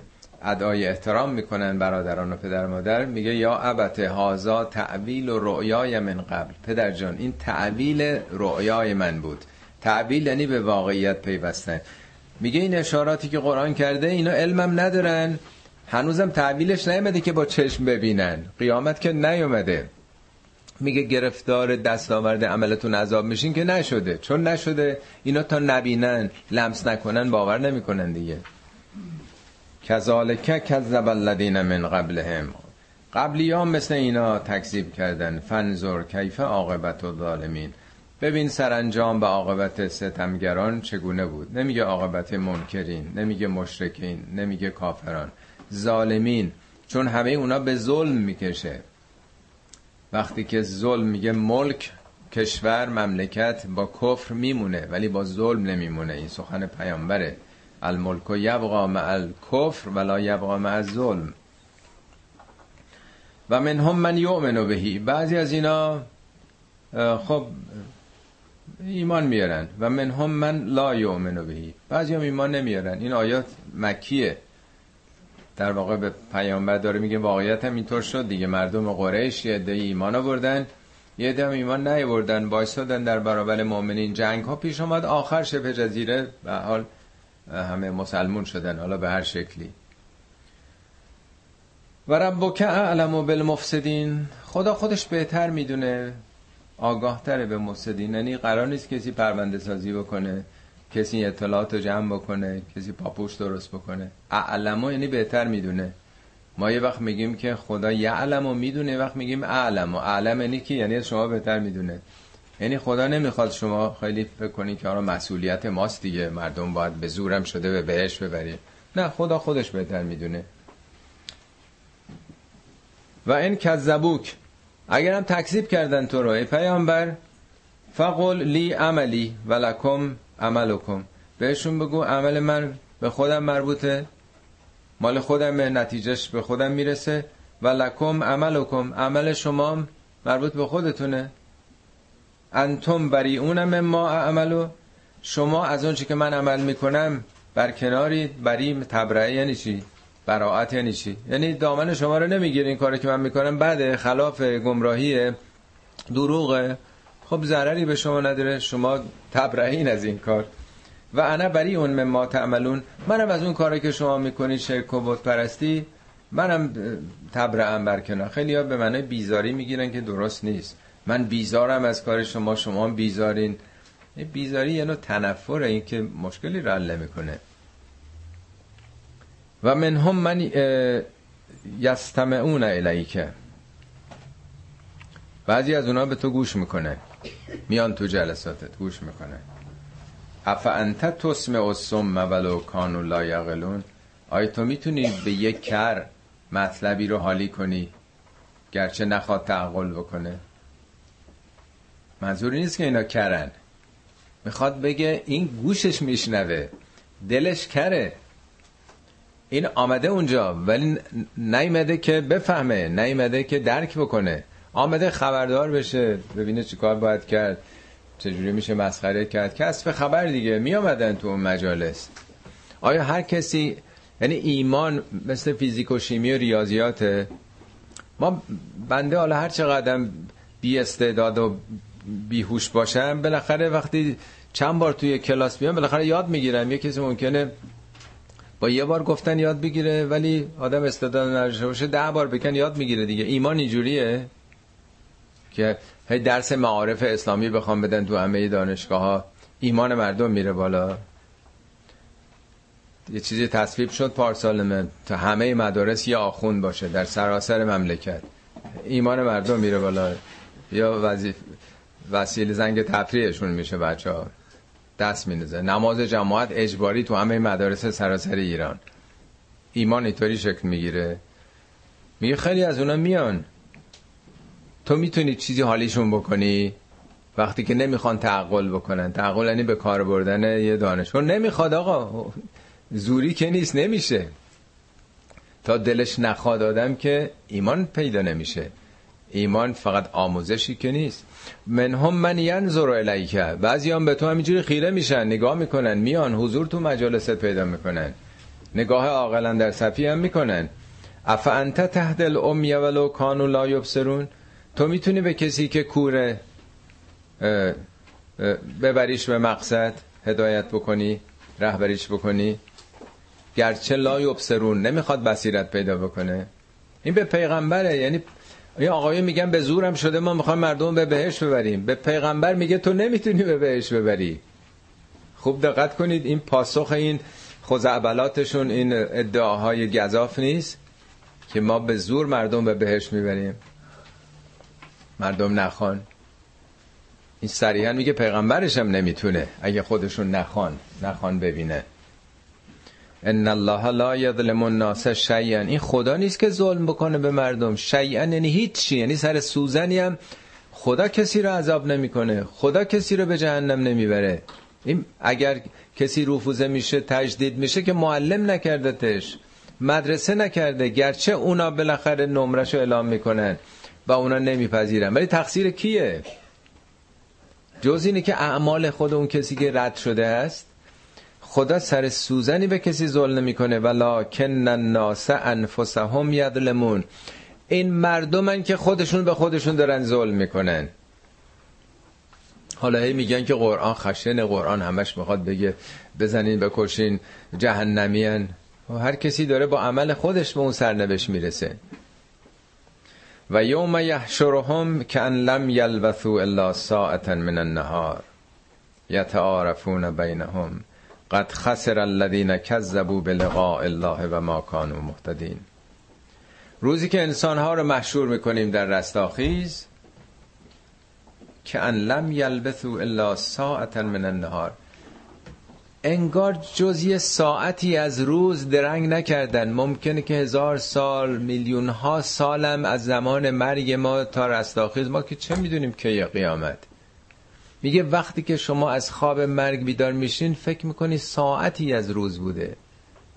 ادای احترام می‌کنن برادران و پدر مادر میگه یا ابت هازا تعویل و رؤیای من قبل. پدر جان این تعویل رؤیای من بود. تعویل یعنی به واقعیت پیوستن. میگه این اشاراتی که قرآن کرده اینا علمم ندارن. هنوزم تعویلش نیومده که با چشم ببینن. قیامت که نیومده. میگه گرفتار دستاورد عملتون عذاب میشین که نشده. چون نشده اینا تا نبینن لمس نکنن باور نمی‌کنن دیگه. کذالک کذب الذین من قبلهم. قبلی ها مثل اینا تکذیب کردن. فنزور کیف عاقبت و ظالمین ببین سرانجام به عاقبت ستمگران چگونه بود. نمیگه عاقبت منکرین نمیگه مشرکین نمیگه کافران. ظالمین چون همه اونا به ظلم می‌کشه. وقتی که ظلم میگه ملک کشور مملکت با کفر میمونه ولی با ظلم نمیمونه. این سخن پیامبره. الملک و یبقا مع الکفر ولا یبقا مع الظلم. و من هم من یؤمن بهی. بعضی از اینا خب ایمان میارن. و من هم من لا یؤمن بهی. بعضی هم ایمان نمیارن. این آیات مکیه. در واقع به پیامبر داره میگه واقعیت هم اینطور شد. دیگه مردم قریش یه عده ایمان آوردن یه عده ایمان نیاوردن وایسادن در برابر مؤمنین جنگ ها پیش آمد آخر شبه جزیره به حال همه مسلمون شدن حالا به هر شکلی. و ربک اعلم بالمفسدین. خدا خودش بهتر می‌دونه. آگاه تره به مفسدین. یعنی قرار نیست کسی پرونده سازی بکنه. کسی اطلاعات رو جمع بکنه کسی پاپوش درست بکنه. اعلمو یعنی بهتر می‌دونه. ما یه وقت میگیم که خدا یعلم و می‌دونه وقت میگیم اعلم. و اعلم یعنی کی؟ یعنی شما بهتر می‌دونه. یعنی خدا نمی‌خواد شما خیلی فکر کنی که آره مسئولیت ماست دیگه. مردم باید به زورم شده به بهش ببری نه خدا خودش بهتر می‌دونه. و این کذبوک. اگرم تکذیب کردن تو رو ای پیامبر فقل لی عملی ولکم عملکم. بهشون بگو عمل من به خودم مربوطه. مال خودم نتیجهش به خودم می‌رسه. و لکم عملکم. عمل شما مربوط به خودتونه. انتم بریئون ما عملو شما از اون که من عمل می‌کنم بر کناری بری تبرعه یعنی چی؟ براعت یعنی چی؟ یعنی دامن شما رو نمی‌گیره این کاری که من می‌کنم بعد خلاف گمراهی دروغه. خب ضرری به شما نداره شما تبرئین از این کار. و انا بری اون ما تعملون. منم از اون کاری که شما می‌کنید شرک و بت پرستی منم تبرئم بر کنار. خیلی ها به معنی بیزاری می‌گیرن که درست نیست. من بیزارم از کار شما شما بیزارین. بیزاری یه نوع تنفره این که مشکلی رو حل می‌کنه و من هم من یستمعون الیکه بعضی از اونا به تو گوش می‌کنه میان تو جلساتت گوش می‌کنه. اف انت تسمع الصم ولو کانوا لا یعقلون آیا تو می‌تونی به یک کر مطلبی رو حالی کنی گرچه نخواد تعقل بکنه؟ منظوری نیست که اینا کرن. می‌خواد بگه این گوشش میشنوه دلش کره. این آمده اونجا ولی نیمده که بفهمه نیمده که درک بکنه. آمده خبردار بشه. ببینه چیکار باید کرد. چجوری میشه مسخره کرد. کسب خبر دیگه. می آمدن تو اون مجالس. آیا هر کسی یعنی ایمان مثل فیزیک و شیمی و ریاضیاته؟ ما بنده حالا هر چقدر بی استعداد و بیهوش باشم بالاخره وقتی چند بار توی کلاس بیام بالاخره یاد می‌گیرم. یه کسی ممکنه با یه بار گفتن یاد بگیره ولی آدم استعداد نداشته باشه ده بار بکن یاد می‌گیره دیگه. ایمان اینجوریه؟ که هی درس معارف اسلامی بخوام بدن تو همه دانشگاه ها ایمان مردم میره بالا. یه چیزی تصویب شد پارسال من. تا همه مدارس یه آخون باشه در سراسر مملکت. ایمان مردم میره بالا. یا وظیف وسیله زنگ تفریحشون میشه بچه ها دست مینزه نماز جماعت اجباری تو همه مدارس سراسر ایران. ایمان اینطوری شکل می‌گیره. میگه خیلی از اونا میان. تو می‌تونی چیزی حالیشون بکنی وقتی که نمی‌خوان تعقل بکنن. تعقل یعنی به کار بردن یه دانشگاه نمی‌خواد آقا زوری که نیست نمیشه. تا دلش نخواد آدم که ایمان پیدا نمیشه. ایمان فقط آموزشی که نیست. من هم من ینظر الیک. بعضی هم به تو همینجوری خیره میشن نگاه می‌کنن میان حضور تو مجالست پیدا می‌کنن. نگاه عاقلا در صفی هم می‌کنن. اف انت تحت الامی ولو کانوا لا یبصرون؟ تو می‌تونی به کسی که کوره ببریش به مقصد هدایت بکنی رهبریش بکنی گرچه لا یبصرون نمی‌خواد بصیرت پیدا بکنه. این به پیغمبره یعنی این آقایون میگن به زورم شده ما می‌خوایم مردم به بهش ببریم. به پیغمبر میگه تو نمی‌تونی به بهش ببری. خوب دقت کنید این پاسخ این خزعبلاتشون این ادعاهای گذاف نیست که ما به زور مردم به بهش می‌بریم. مردم نخوان. این صریحا میگه پیغمبرش هم نمی‌تونه. اگه خودشون نخوان نخوان ببینه. ان الله لا یظلم الناس شیئا. این خدا نیست که ظلم بکنه به مردم. شیئا یعنی هیچی یعنی سر سوزنی هم خدا کسی رو عذاب نمی‌کنه. خدا کسی رو به جهنم نمی‌بره. این اگر کسی رفوزه میشه تجدید میشه که معلم نکردتش مدرسه نکرده. گرچه اونا بالاخره نمرش رو اعلام می‌کنن. و اونا نمیپذیرن. ولی تقصیر کیه؟ جز اینه که اعمال خود اون کسی که رد شده است خدا سر سوزنی به کسی ظلم نمی‌کنه. ولکن الناس انفسهم یظلمون. این مردمن که خودشون به خودشون دارن ظلم می‌کنن. حالا هی میگن که قرآن خشن قرآن همش می‌خواد بگه بزنین بکشین جهنمین هر کسی داره با عمل خودش به اون سرنوشت می‌رسه. و یوم یحشرهم کان لم یلبثوا الا ساعتا من النهار یتعارفون بینهم قد خسر الذين كذبوا بلقاء الله و ما كانوا مهتدین. روزی که انسانها رو محشور می‌کنیم در رستاخیز که ان لم یلبثوا الا ساعتا من النهار. انگار جز ساعتی از روز درنگ نکردن. ممکنه که هزار سال میلیون ها سالم از زمان مرگ ما تا رستاخیز. ما که چه می‌دونیم که قیامت. میگه وقتی که شما از خواب مرگ بیدار میشین فکر می‌کنی ساعتی از روز بوده.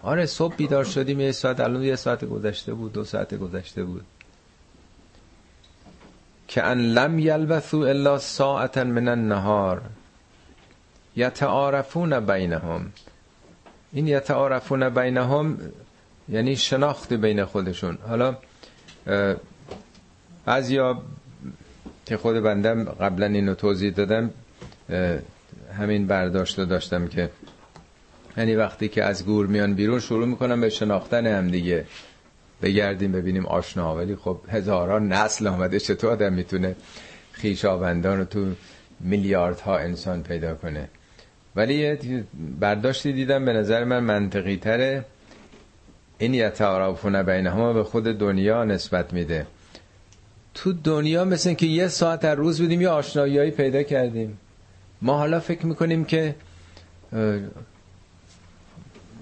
آره صبح بیدار شدیم یه ساعت الان یه ساعت گذشته بود دو ساعت گذشته بود. که ان لم یلبثو الا ساعتا من النهار. یتعارفون بینهم. این یتعارفون بینهم یعنی شناخت بین خودشون. حالا بعضیا که خود بندم قبلا اینو توضیح دادم همین برداشت داشتم که یعنی وقتی که از گور میان بیرون شروع می‌کنم به شناختن هم دیگه. بگردیم ببینیم آشنا ولی خب هزاران نسل آمده چطور آدم می‌تونه خیشاوندان رو تو میلیاردها انسان پیدا کنه؟ ولی برداشتی دیدم به نظر من منطقی تره. این یتعارفون بینهما به خود دنیا نسبت میده. تو دنیا مثل که یه ساعت از روز بودیم یه آشنایی پیدا کردیم. ما حالا فکر می‌کنیم که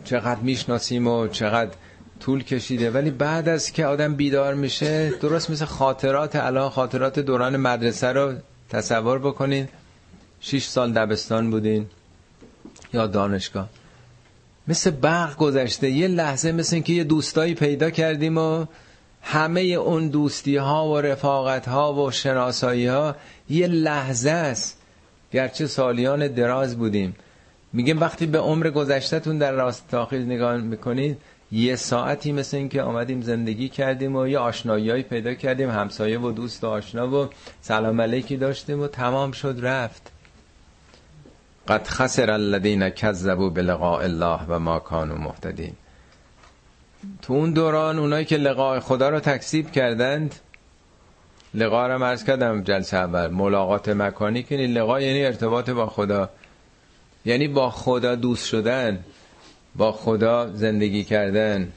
چقدر می‌شناسیم و چقدر طول کشیده. ولی بعد از که آدم بیدار میشه درست مثل خاطرات الان خاطرات دوران مدرسه رو تصور بکنین. شیش سال دبستان بودین. یا دانشگاه. مثل برق گذشته یه لحظه مثل اینکه یه دوستایی پیدا کردیم و همه اون دوستی ها و رفاقت ها و شناسایی ها یه لحظه است. گرچه سالیان دراز بودیم. میگیم وقتی به عمر گذشتهتون در راست تاخیر نگاه می‌کنید یه ساعتی مثل اینکه آمدیم زندگی کردیم و یه آشنایی پیدا کردیم همسایه و دوست و آشنا و سلام علیکی داشتیم و تمام شد رفت. قد خسر الذين كذبوا بلقاء الله و ما كانوا مهتدین. تو اون دوران اونایی که لقاء خدا رو تکذیب کردند لقا رو مرز کردم جلسه اول ملاقات مکانی که لقا یعنی ارتباط با خدا. یعنی با خدا دوست شدن با خدا زندگی کردن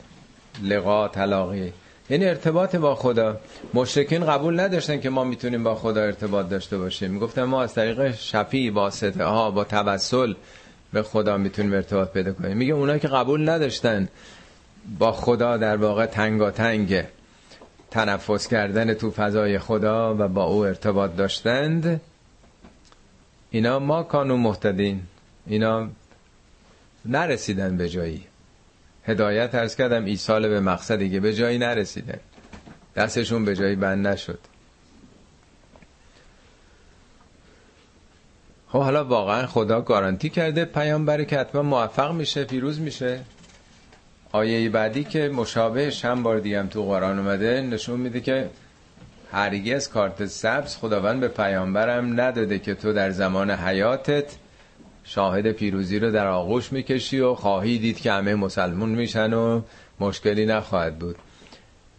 لقا تلاقی یعنی ارتباط با خدا. مشرکین قبول نداشتن که ما می‌تونیم با خدا ارتباط داشته باشیم. می‌گفتن ما از طریق شفی واسطه ها با توسل به خدا می‌تونیم ارتباط پیدا کنیم. میگه اونایی که قبول نداشتن با خدا در واقع تنگ تنفس کردن تو فضای خدا و با او ارتباط داشتند. اینا ما کانو محتدین اینا نرسیدن به جایی. هدایت ارز کردم ایسال به مقصدی که به جایی نرسیدن دستشون به جایی بند نشد. خب حالا واقعا خدا گارانتی کرده پیامبر که حتما موفق میشه پیروز میشه. آیه بعدی که مشابه هم بار دیگه تو قرآن اومده نشون میده که هرگز کارت سبز خداوند به پیامبرم نداده که تو در زمان حیاتت شاهد پیروزی رو در آغوش می‌کشی و خواهی دید که همه مسلمون میشن و مشکلی نخواهد بود.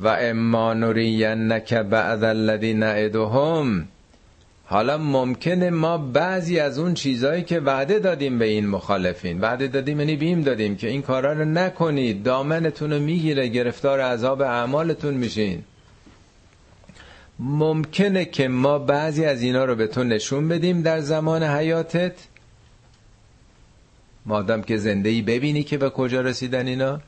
و اما نرینک بعد الذی نعدهم حالا ممکنه ما بعضی از اون چیزهایی که وعده دادیم به این مخالفین وعده دادیم یعنی بیم دادیم که این کارا رو نکنید دامنتون رو می‌گیره گرفتار عذاب اعمالتون میشین. ممکنه که ما بعضی از اینا رو به تو نشون بدیم در زمان حیاتت. مادم که زنده ببینی که به کجا رسیدن اینا.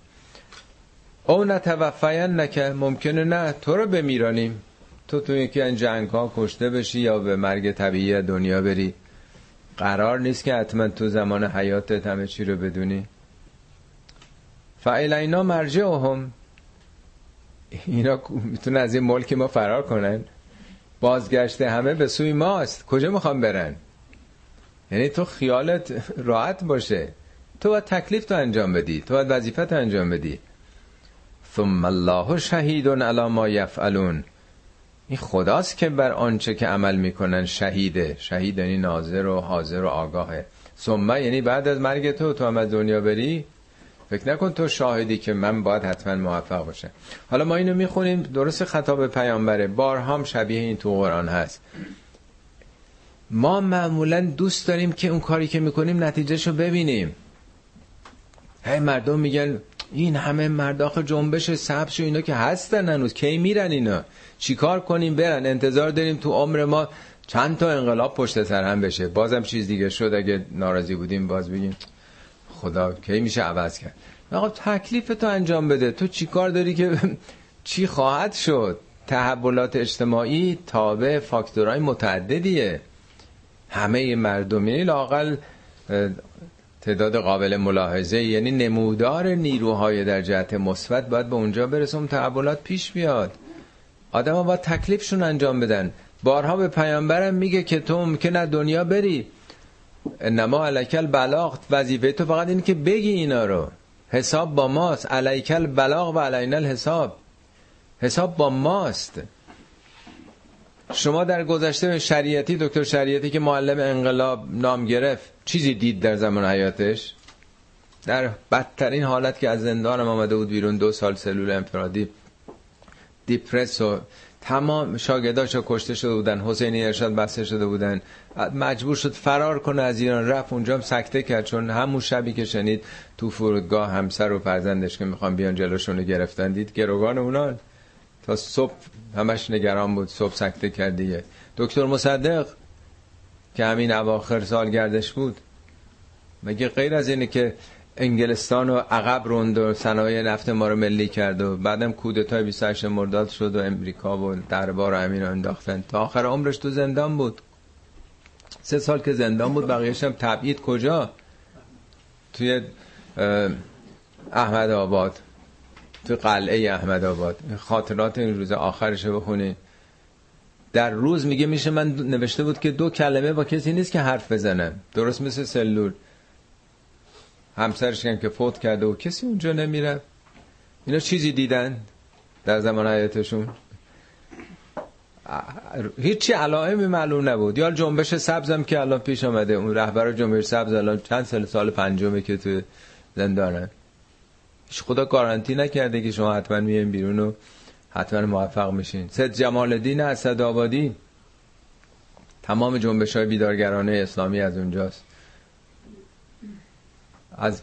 او نتوفین نکه ممکنه نه تو رو بمیرانیم تو تو یکی این جنگ ها کشته بشی یا به مرگ طبیعی دنیا بری. قرار نیست که حتما تو زمان حیاتت همه چی رو بدونی. فعلا اینا مرجع هم اینا می‌تونه از این ملک ما فرار کنن. بازگشت همه به سوی ماست. کجا می‌خوام برن؟ یعنی تو خیالت راحت باشه. تو باید تکلیف تو انجام بدی. تو باید وظیفت انجام بدی. ثم الله شهید علی ما یفعلون. این خداست که بر آنچه که عمل می‌کنن شهیده. شهید یعنی ناظر و حاضر و آگاهه. ثم یعنی بعد از مرگ تو تو هم از دنیا بری. فکر نکن تو شاهدی که من باید حتما موفق باشه حالا ما اینو می‌خونیم. درست خطاب پیامبره. بارهام شبیه این تو قرآن هست. ما معمولا دوست داریم که اون کاری که می‌کنیم نتیجهشو ببینیم. هی مردم میگن این همه مرداخ جنبش سبز و اینا که هستن هنوز. کی میرن اینا؟ چیکار کنیم؟ برن. انتظار داریم تو عمر ما چند تا انقلاب پشت سر هم بشه. بازم چیز دیگه شد. اگه ناراضی بودیم باز بگیم خدا کی میشه عوض کرد؟ آقا تکلیف تو انجام بده. تو چیکار داری که چی خواهد شد؟ تحولات اجتماعی تابع فاکتورهای متعددیه. همه مردمی لاقل تعداد قابل ملاحظه یعنی نمودار نیروهای در جهت مثبت باید به اونجا برسه تحولات پیش بیاد. آدم ها باید تکلیفشون انجام بدن. بارها به پیامبرم میگه که تو ممکنه دنیا بری. انما علیکل بلاغ وظیفه تو فقط این که بگی اینا رو. حساب با ماست. علیکل بلاغ و علینا الحساب. حساب با ماست. شما در گذشته شریعتی دکتر شریعتی که معلم انقلاب نام گرفت چیزی دید در زمان حیاتش؟ در بدترین حالت که از زندان آمده بود بیرون دو سال سلول انفرادی دیپرس و تمام شاگرداشو کشته شده بودن حسینی ارشاد بسته شده بودن. مجبور شد فرار کنه از ایران رفت اونجا هم سکته کرد چون همون شبی که شنید تو فرودگاه همسر و فرزندش که می‌خوان بیان جلوشون گرفتن دید گروگان اونان تا صبح همش نگران بود صبح سکته کرد دیگه. دکتر مصدق که همین اواخر سال گردش بود مگه غیر از اینه که انگلستان و عقب روند و صنایع نفت ما رو ملی کرد و بعدم کودتای 28 مرداد شد و امریکا و دربار امین رو انداختن؟ تا آخر عمرش تو زندان بود. سه سال که زندان بود بقیهش هم تبعید کجا؟ توی احمد آباد. تو قلعه احمد آباد خاطرات این روز آخرش بخونی. در روز میگه میشه من نوشته بود که دو کلمه با کسی نیست که حرف بزنه درست مثل سلول. همسرش که فوت کرده و کسی اونجا نمیره. اینا چیزی دیدن در زمان حیاتشون؟ هیچی علائمی معلوم نبود. یا جنبش سبزم که الان پیش آمده اون رهبر جنبش سبز الان چند سال سال پنجمه که تو زندانه. خدا گارانتی نکرده که شما حتما میایم بیرون و حتما موفق میشین. سید جمال الدین اسد آبادی تمام جنبش های بیدارگرانه اسلامی از اونجاست. از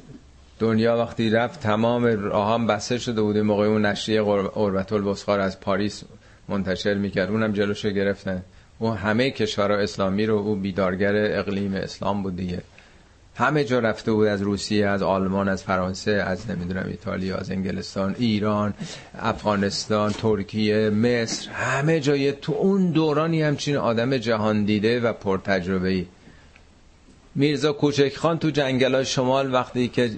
دنیا وقتی رفت تمام راه هم بسته شده بود. موقع اون نشریه قربت البسخار از پاریس منتشر می‌کرد. اونم جلوشو گرفتن. او همه کشورها اسلامی رو او بیدارگر اقلیم اسلام بود دیگه. همه جا رفته بود از روسیه از آلمان از فرانسه از نمی‌دونم ایتالیا از انگلستان ایران افغانستان ترکیه مصر همه جای تو اون دورانی همچین آدم جهان دیده و پرتجربه ای میرزا کوچک خان تو جنگل شمال وقتی که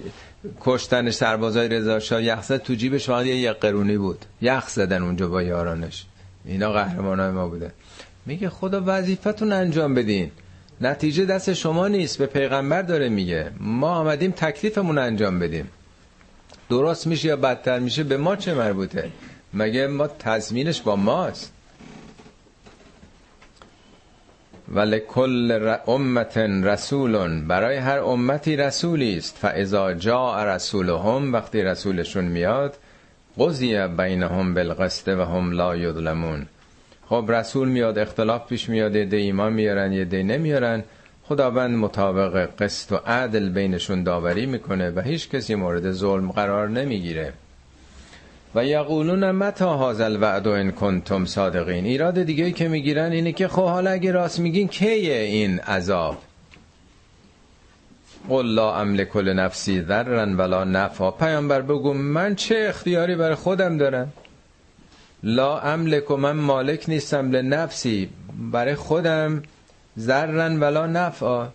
کشتن سربازای رضا شاه یخ تو جیبش فقط یه قرونی بود. یخ زدن اونجا با یارانش. اینا قهرمانای ما بوده. میگه خدا وظیفتون انجام بدین. نتیجه دست شما نیست به پیغمبر داره میگه. ما آمدیم تکلیفمون انجام بدیم. درست میشه یا بدتر میشه به ما چه مربوطه؟ مگه ما تضمینش با ماست؟ ولی کل امت رسول برای هر امتی رسولی است. فاذا جاء رسولهم وقتی رسولشون میاد قضیه بینهم بالقسط و هم لا یظلمون. خب رسول میاد اختلاف پیش میاد یه ایمان میارن یه دی نمیارن. خداوند مطابق قسط و عدل بینشون داوری می‌کنه و هیچ کسی مورد ظلم قرار نمی‌گیره. و یقولون متا هازل وعد ان کنتم صادقین؟ ایراد دیگه که می‌گیرن اینه که خب حالا اگه راست میگین کیه این عذاب؟ قل لا املک نفسی ذرا ولا نفع. پیامبر بگو من چه اختیاری برای خودم دارم؟ لا املک و من مالک نیستم لنفسی برای خودم ذرن ولا نفع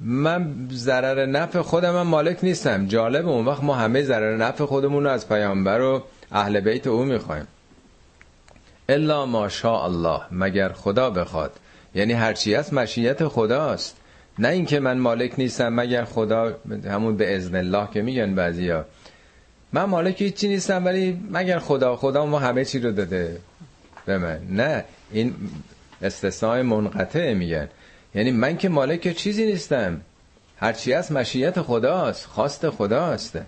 من ضرر نفع خودم من مالک نیستم. جالب اون وقت ما همه ضرر نفع خودمون رو از پیامبر و اهل بیت او می‌خوایم. الا ما شاء الله مگر خدا بخواد. یعنی هرچی هست مشیت خداست. نه اینکه من مالک نیستم مگر خدا همون به اذن الله که میگن بعضیا. من مالک هیچی نیستم ولی مگر خدا خدا ما همه چی رو داده به من. نه این استثناء منقطع میگن. یعنی من که مالک چیزی نیستم. هرچی از مشیت خداست خواست خداست.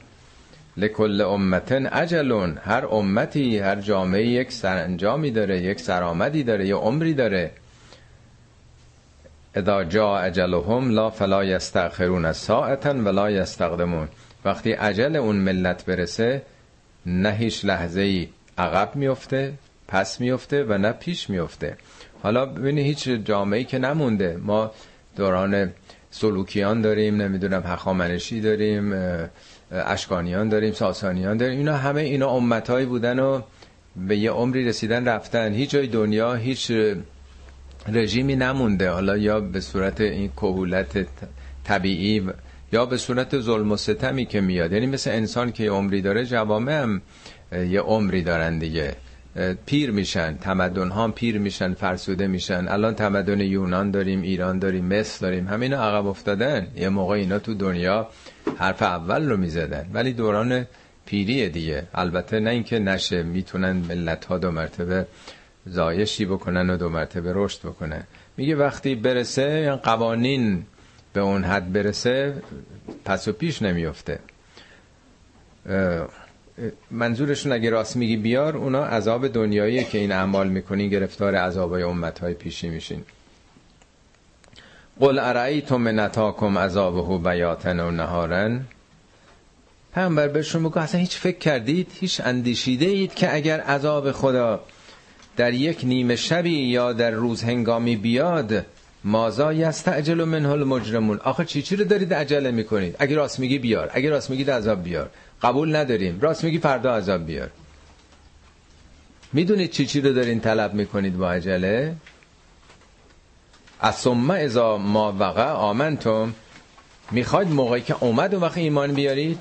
لکل امتن اجلون. هر امتی هر جامعه یک سرانجامی داره یک سرآمدی داره یه عمری داره. اذا جا اجلهم لا فلا یستأخرون ساعتا ولا یستقدمون. وقتی عجل اون ملت برسه نه هیچ لحظه ای عقب میفته پس میفته و نه پیش میفته حالا ببینید هیچ جامعه که نمونده. ما دوران سلوکیان داریم نمی‌دونم هخامنشی داریم اشکانیان داریم ساسانیان داریم. اینا همه اینا امتهایی بودن و به یه عمری رسیدن رفتن. هیچ جای دنیا هیچ رژیمی نمونده. حالا یا به صورت این کهولت طبیعی یا به صورت ظلم و ستمی که میاد. یعنی مثل انسان که یه عمری داره جوامع هم یه عمری دارن دیگه. پیر میشن تمدن ها پیر میشن فرسوده میشن. الان تمدن یونان داریم ایران داریم مصر داریم. همین عقب افتادن. یه موقع اینا تو دنیا حرف اول رو می‌زدن. ولی دوران پیری دیگه. البته نه اینکه نشه می‌تونن ملت ها دو مرتبه زایشی بکنن و دو مرتبه رشد بکنن. میگه وقتی برسه قوانین به اون حد برسه پس و پیش نمیفته منظورشون اگه راست میگی بیار اونا عذاب دنیایی که این اعمال می‌کنین گرفتار عذابای امتهای پیشی میشین. قل ارائیتم نتاکم عذابه بیاتن و نهارن. پیامبر بهشون بگو اصلا هیچ فکر کردید؟ هیچ اندیشیده اید که اگر عذاب خدا در یک نیمه شبی یا در روز هنگامی بیاد مازا یستعجل منه المجرمون؟ آخه چی چی رو دارید عجله می‌کنید؟ اگه راست میگی بیار. اگه راست میگید عذاب بیار. قبول نداریم. راست میگی فردا عذاب بیار. می‌دونید چی چی رو دارین طلب می‌کنید با عجله؟ از ثم ازا ما وقع آمنتم. می‌خواید موقعی که اومد اون وقت ایمان بیارید؟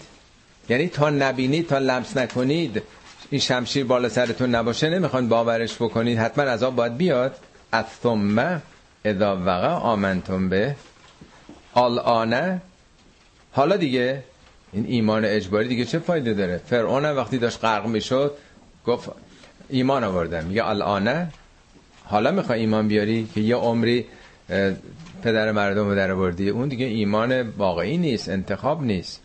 یعنی تا نبینید تا لمس نکنید این شمشیر بالا سرتون نباشه نمی‌خواید باورش بکنید حتما عذاب باید بیاد. از ثم اذا وقع آمنتم به آلانه حالا دیگه این ایمان اجباری دیگه چه فایده داره؟ فرعون وقتی داشت غرق می‌شد گفت ایمان آوردم. میگه الانه حالا می‌خوای ایمان بیاری که یه عمری پدر مردم رو در بردی اون دیگه ایمان واقعی نیست انتخاب نیست.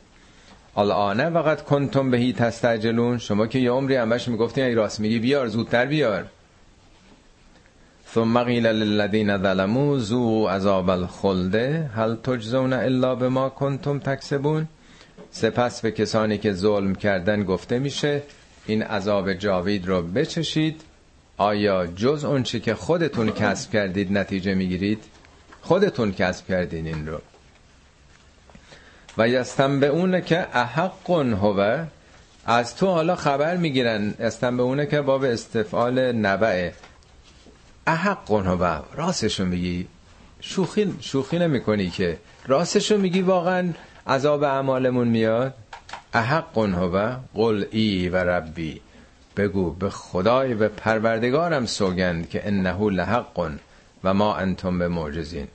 الانه وقت کنتم بهی تستعجلون. شما که یه عمری همش می‌گفتین ای راست میگی بیار زودتر بیار. ثم قیل للذین ظلموا ذو عذاب الخلد هل تجزون الا بما کنتم تکسبون؟ سپس به کسانی که ظلم کردن گفته میشه این عذاب جاوید رو بچشید. آیا جز اون چی که خودتون کسب کردید نتیجه می‌گیرید؟ خودتون کسب کردین این رو. و یستم به اونه که احق هو از تو حالا خبر می‌گیرن. استن به اونه که باب استفعال نبعه احق هو راستشو میگی؟ شوخی شوخی نمی کنی که راستشو میگی واقعا عذاب اعمالمون میاد؟ احق هو قل ای و ربی بگو به خدای و پروردگارم سوگند که انه لحق و ما انتم به معجزین.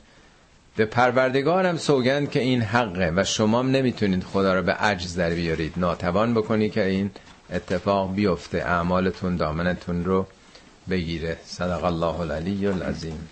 به پروردگارم سوگند که این حقه و شما نمی‌تونید خدا رو به عجز در بیارید. ناتوان بکنی که این اتفاق بیفته. اعمالتون دامنتون رو بگیره. صدق الله العلی العظیم.